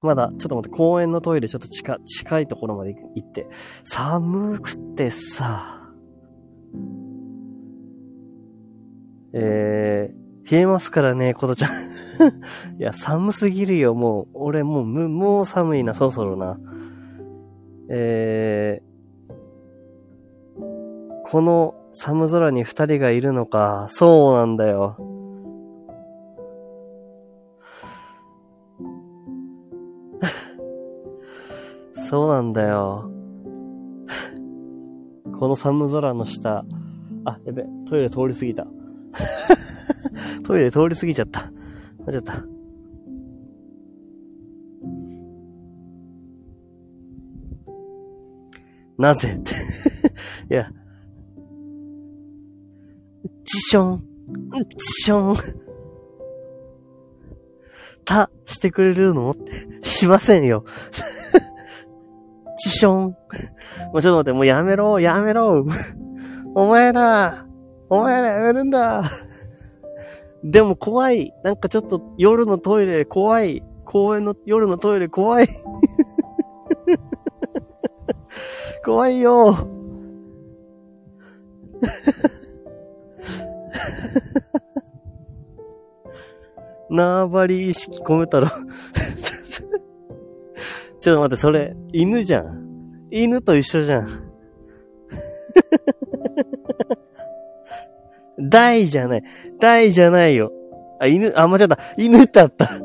まだ、ちょっと待って、公園のトイレちょっと近、近いところまで行って。寒くてさ、えー、冷えますからね、ことちゃん。いや、寒すぎるよ、もう。俺もう、もう寒いな、そろそろな。えー、この寒空に二人がいるのか。そうなんだよ。そうなんだよ。この寒空の下。あ、やべ、トイレ通り過ぎた。トイレ通り過ぎちゃった。間違った。なぜ？って。いや、チション、チション。た、してくれるの？って、しませんよ。チション。もうちょっと待って、もうやめろ、やめろ。お前ら、お前らやめるんだ。でも怖い。なんかちょっと夜のトイレ怖い。公園の夜のトイレ怖い。怖いよ。縄張り意識込めたろちょっと待って、それ、犬じゃん。犬と一緒じゃん。大じゃない。大じゃないよ。あ、犬、あ、間違った。犬だった。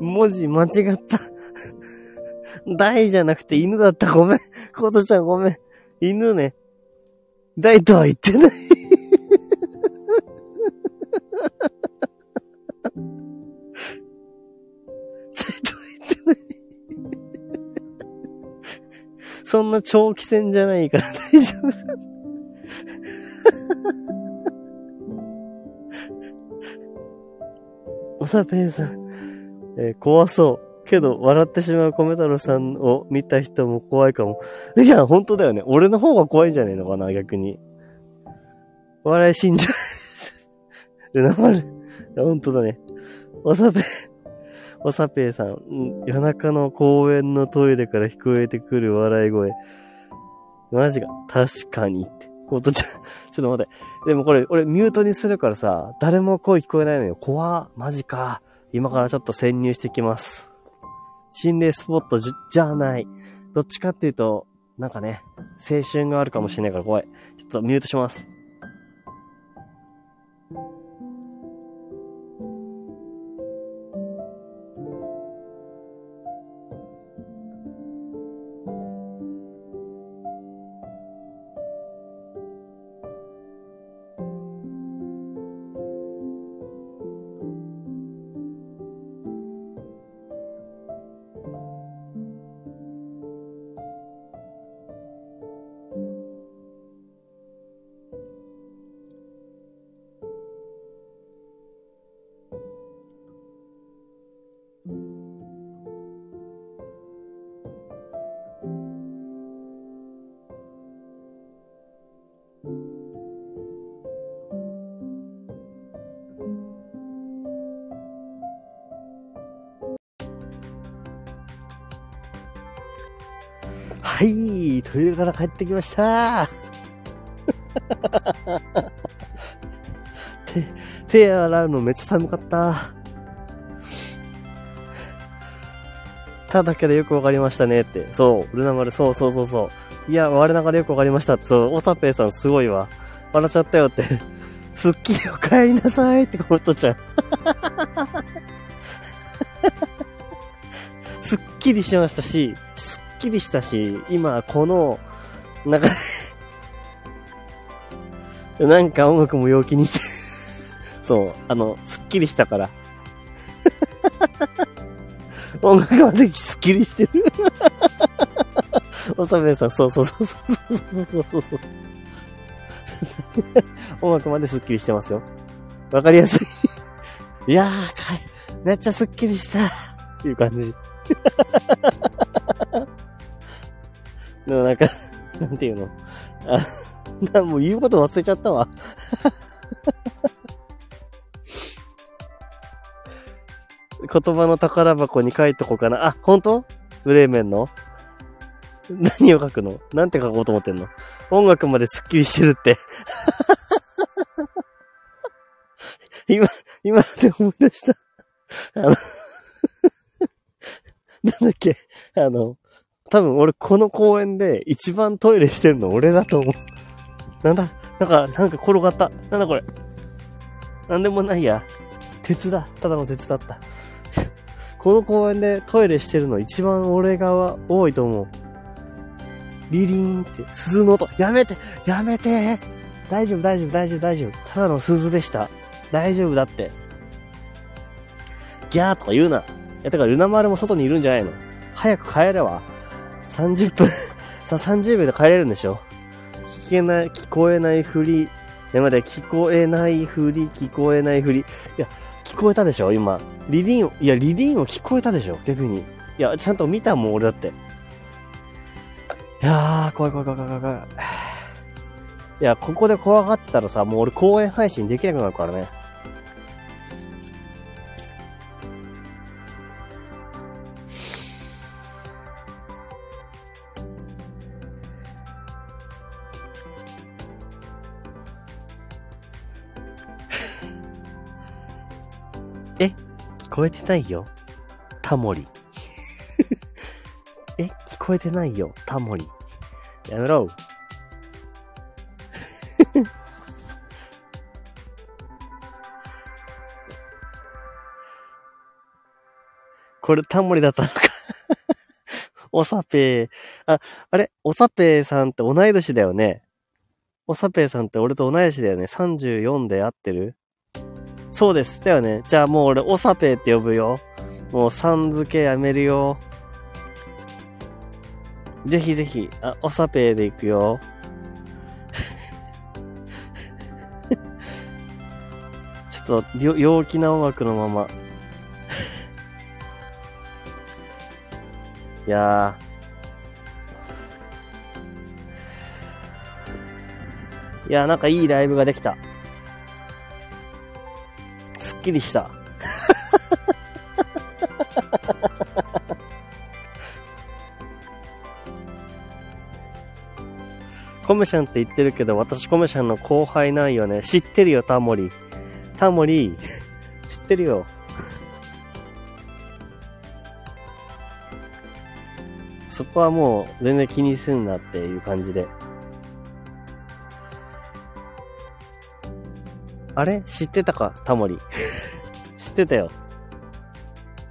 文字間違った。大じゃなくて犬だった。ごめん。ことちゃんごめん。犬ね。大とは言ってないそんな長期戦じゃないから大丈夫。おさぺんさん、えー、怖そう。けど、笑ってしまう米太郎さんを見た人も怖いかも。いや、本当だよね。俺の方が怖いんじゃねえのかな、逆に。笑い死んじゃう。ルナマル。本当だね。おさべ、おさぺいさん、夜中の公園のトイレから聞こえてくる笑い声。マジか。確かにって。おとちゃん、ちょっと待って。でもこれ、俺ミュートにするからさ、誰も声聞こえないのよ。怖マジか。今からちょっと潜入してきます。心霊スポットじじゃない。どっちかっていうと、なんかね、青春があるかもしれないから怖い。ちょっとミュートします。から帰ってきました。手、手洗うのめっちゃ寒かった。ただけでよくわかりましたねって。そう、ルナ丸、そうそうそうそう。いや、我ながらよくわかりました。そう、おさぺいさんすごいわ。笑っちゃったよって。スッキリお帰りなさいってコメントちゃん。すっきりしましたし、すっきりしたし、今この、なんか なんか音楽も陽気にしてそう、あの、すっきりしたから 音楽まできすっきりしてる。おさめさん、そうそうそうそうそうそうそう。音楽まですっきりしてますよ。わかりやすい。いやー、かい、めっちゃすっきりしたっていう感じ。でもなんか なんていうの？あ、もう言うこと忘れちゃったわ。言葉の宝箱に書いとこうかな。あ、本当？ブレーメンの？何を書くの？なんて書こうと思ってんの？音楽まですっきりしてるって。今、今で思い出した。あのなんだっけ？あの、多分俺この公園で一番トイレしてんの俺だと思う。なんだ？なんか、なんか転がった。なんだこれ？なんでもないや。鉄だ。ただの鉄だった。この公園でトイレしてるの一番俺が多いと思う。リリーンって、鈴の音。やめてやめて大丈夫、大丈夫、大丈夫、大丈夫。ただの鈴でした。大丈夫だって。ギャーとか言うな。いや、だからルナ丸も外にいるんじゃないの？早く帰れば。30分 さ、30秒で帰れるんでしょ？聞けない、聞こえないふり。いや、まだ聞こえないふり、聞こえないふり。いや、聞こえたでしょ？今。リリンを、いや、リリンを聞こえたでしょ？逆に。いや、ちゃんと見たもん、俺だって。いやー、怖い怖い怖い怖い怖い。いや、ここで怖がってたらさ、もう俺公演配信できなくなるからね。こえてないよ。タモリ。え、聞こえてないよ。タモリ。やめろ。これタモリだったのか おさぺー。あ、あれ？おさぺーさんって同い年だよね。おさぺーさんって俺と同い年だよね。34で合ってる？そうです。だよね。じゃあもう俺、おさぺって呼ぶよ。もう、さん付けやめるよ。ぜひぜひ、あ、おさぺで行くよ。ちょっと、陽気な音楽のまま。いやー。いやー、なんかいいライブができた。きりした。コメシャンって言ってるけど、私コメシャンの後輩なんよね。知ってるよ、タモリ。タモリ、知ってるよ。そこはもう全然気にすんなっていう感じで。あれ？知ってたか？タモリ。ってたよ。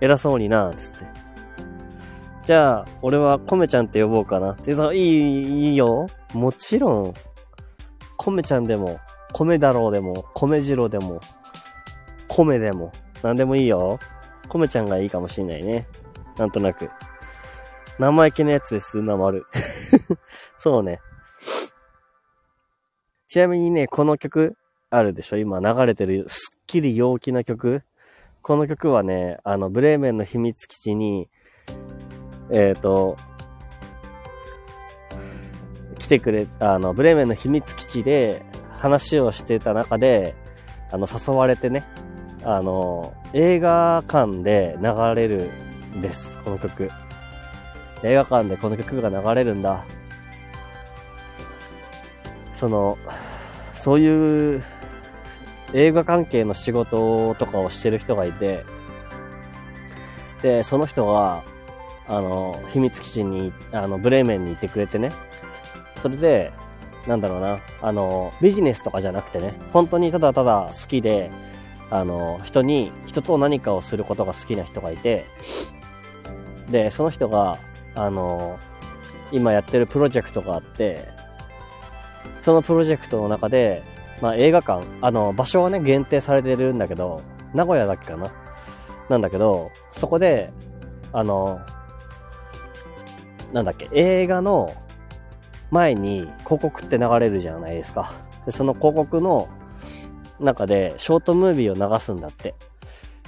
偉そうになつって。じゃあ、俺はコメちゃんって呼ぼうかな。で、さ、いい、いいよ。もちろん、コメちゃんでも、米だろうでも、米次郎でも、米でも、なんでもいいよ。コメちゃんがいいかもしんないね。なんとなく。生意気なやつです、なまる。そうね。ちなみにね、この曲あるでしょ？今流れてるすっきり陽気な曲？この曲はね、あの、ブレーメンの秘密基地に、えっ、ー、と、来てくれ、あの、ブレーメンの秘密基地で話をしてた中で、あの、誘われてね、あの、映画館で流れるんです、この曲。映画館でこの曲が流れるんだ。その、そういう映画関係の仕事とかをしてる人がいて、で、その人が、あの、秘密基地に、あの、ブレーメンに行ってくれてね。それで、なんだろうな、あの、ビジネスとかじゃなくてね、本当にただただ好きで、あの、人に、人と何かをすることが好きな人がいて、で、その人が、あの、今やってるプロジェクトがあって、そのプロジェクトの中で、まあ映画館、あの、場所はね、限定されてるんだけど、名古屋だっけかな？なんだけど、そこで、あの、なんだっけ、映画の前に広告って流れるじゃないですか。でその広告の中でショートムービーを流すんだって。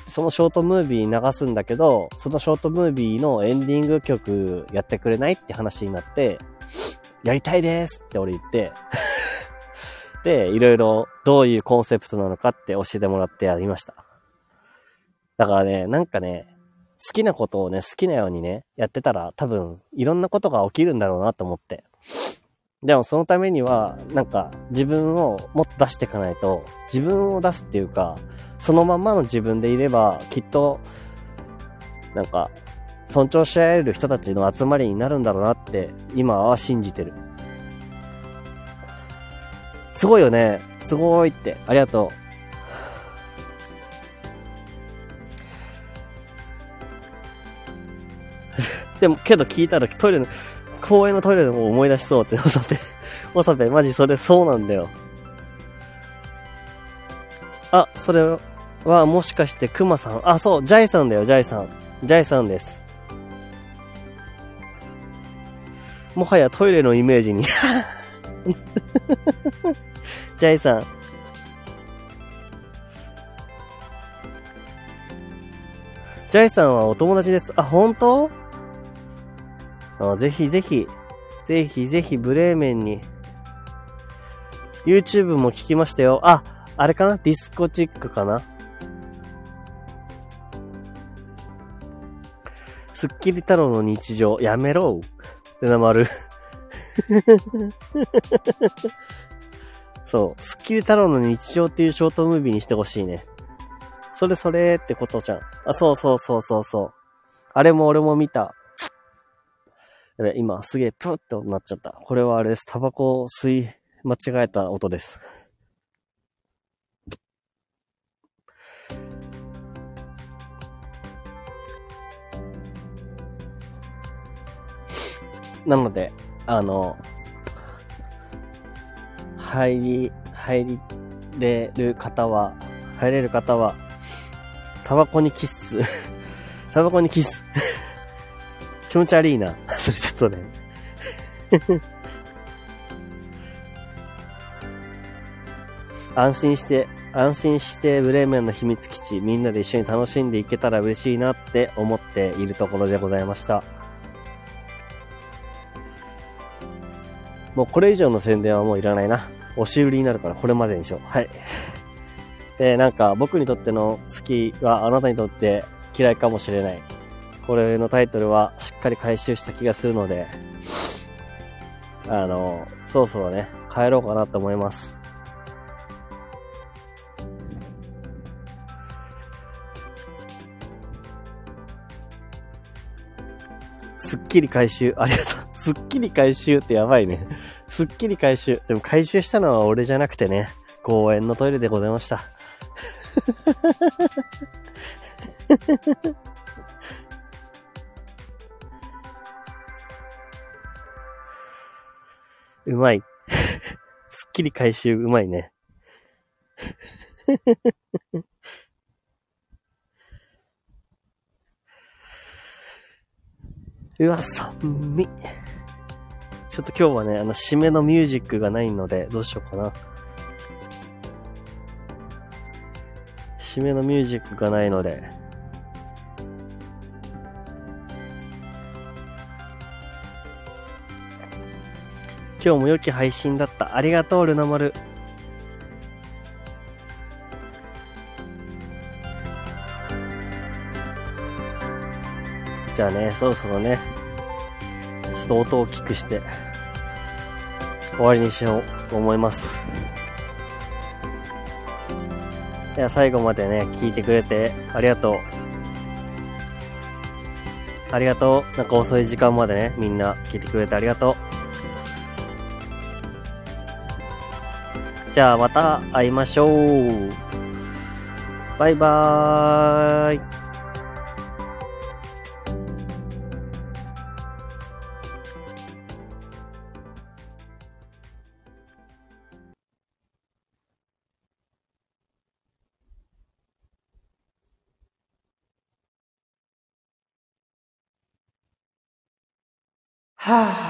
そのショートムービー流すんだけど、そのショートムービーのエンディング曲やってくれないって話になって、やりたいですって俺言ってで、いろいろどういうコンセプトなのかって教えてもらってやりました。だからね、なんかね、好きなことをね、好きなようにね、やってたら多分いろんなことが起きるんだろうなと思って。でもそのためには、なんか自分をもっと出していかないと、自分を出すっていうか、そのままの自分でいれば、きっと、なんか、尊重し合える人たちの集まりになるんだろうなって、今は信じてる。すごいよね。すごいって。ありがとう。でも、けど聞いたらトイレの、公園のトイレの方思い出しそうって、おさべ。おさべ、マジそれそうなんだよ。あ、それはもしかしてクマさん？あ、そう、ジャイさんだよ、ジャイさん。ジャイさんです。もはやトイレのイメージに ジャイさん。ジャイさんはお友達です。あ、本当？あぜひぜひ、ぜひぜひブレーメンに。YouTube も聞きましたよ。あ、あれかな？ディスコチックかな？スッキリ太郎の日常、やめろってなまる。そう。スッキリ太郎の日常っていうショートムービーにしてほしいね。それそれってことじゃん。あ、そうそうそうそうそう。あれも俺も見た。今すげえプーってなっちゃった。これはあれです。タバコを吸い間違えた音です。なので、あの、入り、入れる方は、入れる方は、タバコにキス。タバコにキス。気持ち悪いな。それちょっとね。安心して、安心してブレーメンの秘密基地、みんなで一緒に楽しんでいけたら嬉しいなって思っているところでございました。もうこれ以上の宣伝はもういらないな。押し売りになるからこれまでにしよう。はい。で、なんか僕にとっての好きはあなたにとって嫌いかもしれない。これのタイトルはしっかり回収した気がするので、あの、そろそろね、帰ろうかなと思います。すっきり回収、ありがとう。すっきり回収ってやばいね。すっきり回収。でも回収したのは俺じゃなくてね、公園のトイレでございました。うまい。すっきり回収うまいね。うわ、寒い。ちょっと今日はね、あの、締めのミュージックがないので、どうしようかな。締めのミュージックがないので、今日も良き配信だった。ありがとう、ルナ丸。じゃあね、そろそろね、ちょっと音を大きくして、終わりにしようと思います。では最後までね、聞いてくれてありがとう。ありがとう。なんか遅い時間までね、みんな聞いてくれてありがとう。じゃあまた会いましょう。バイバーイ。Ah.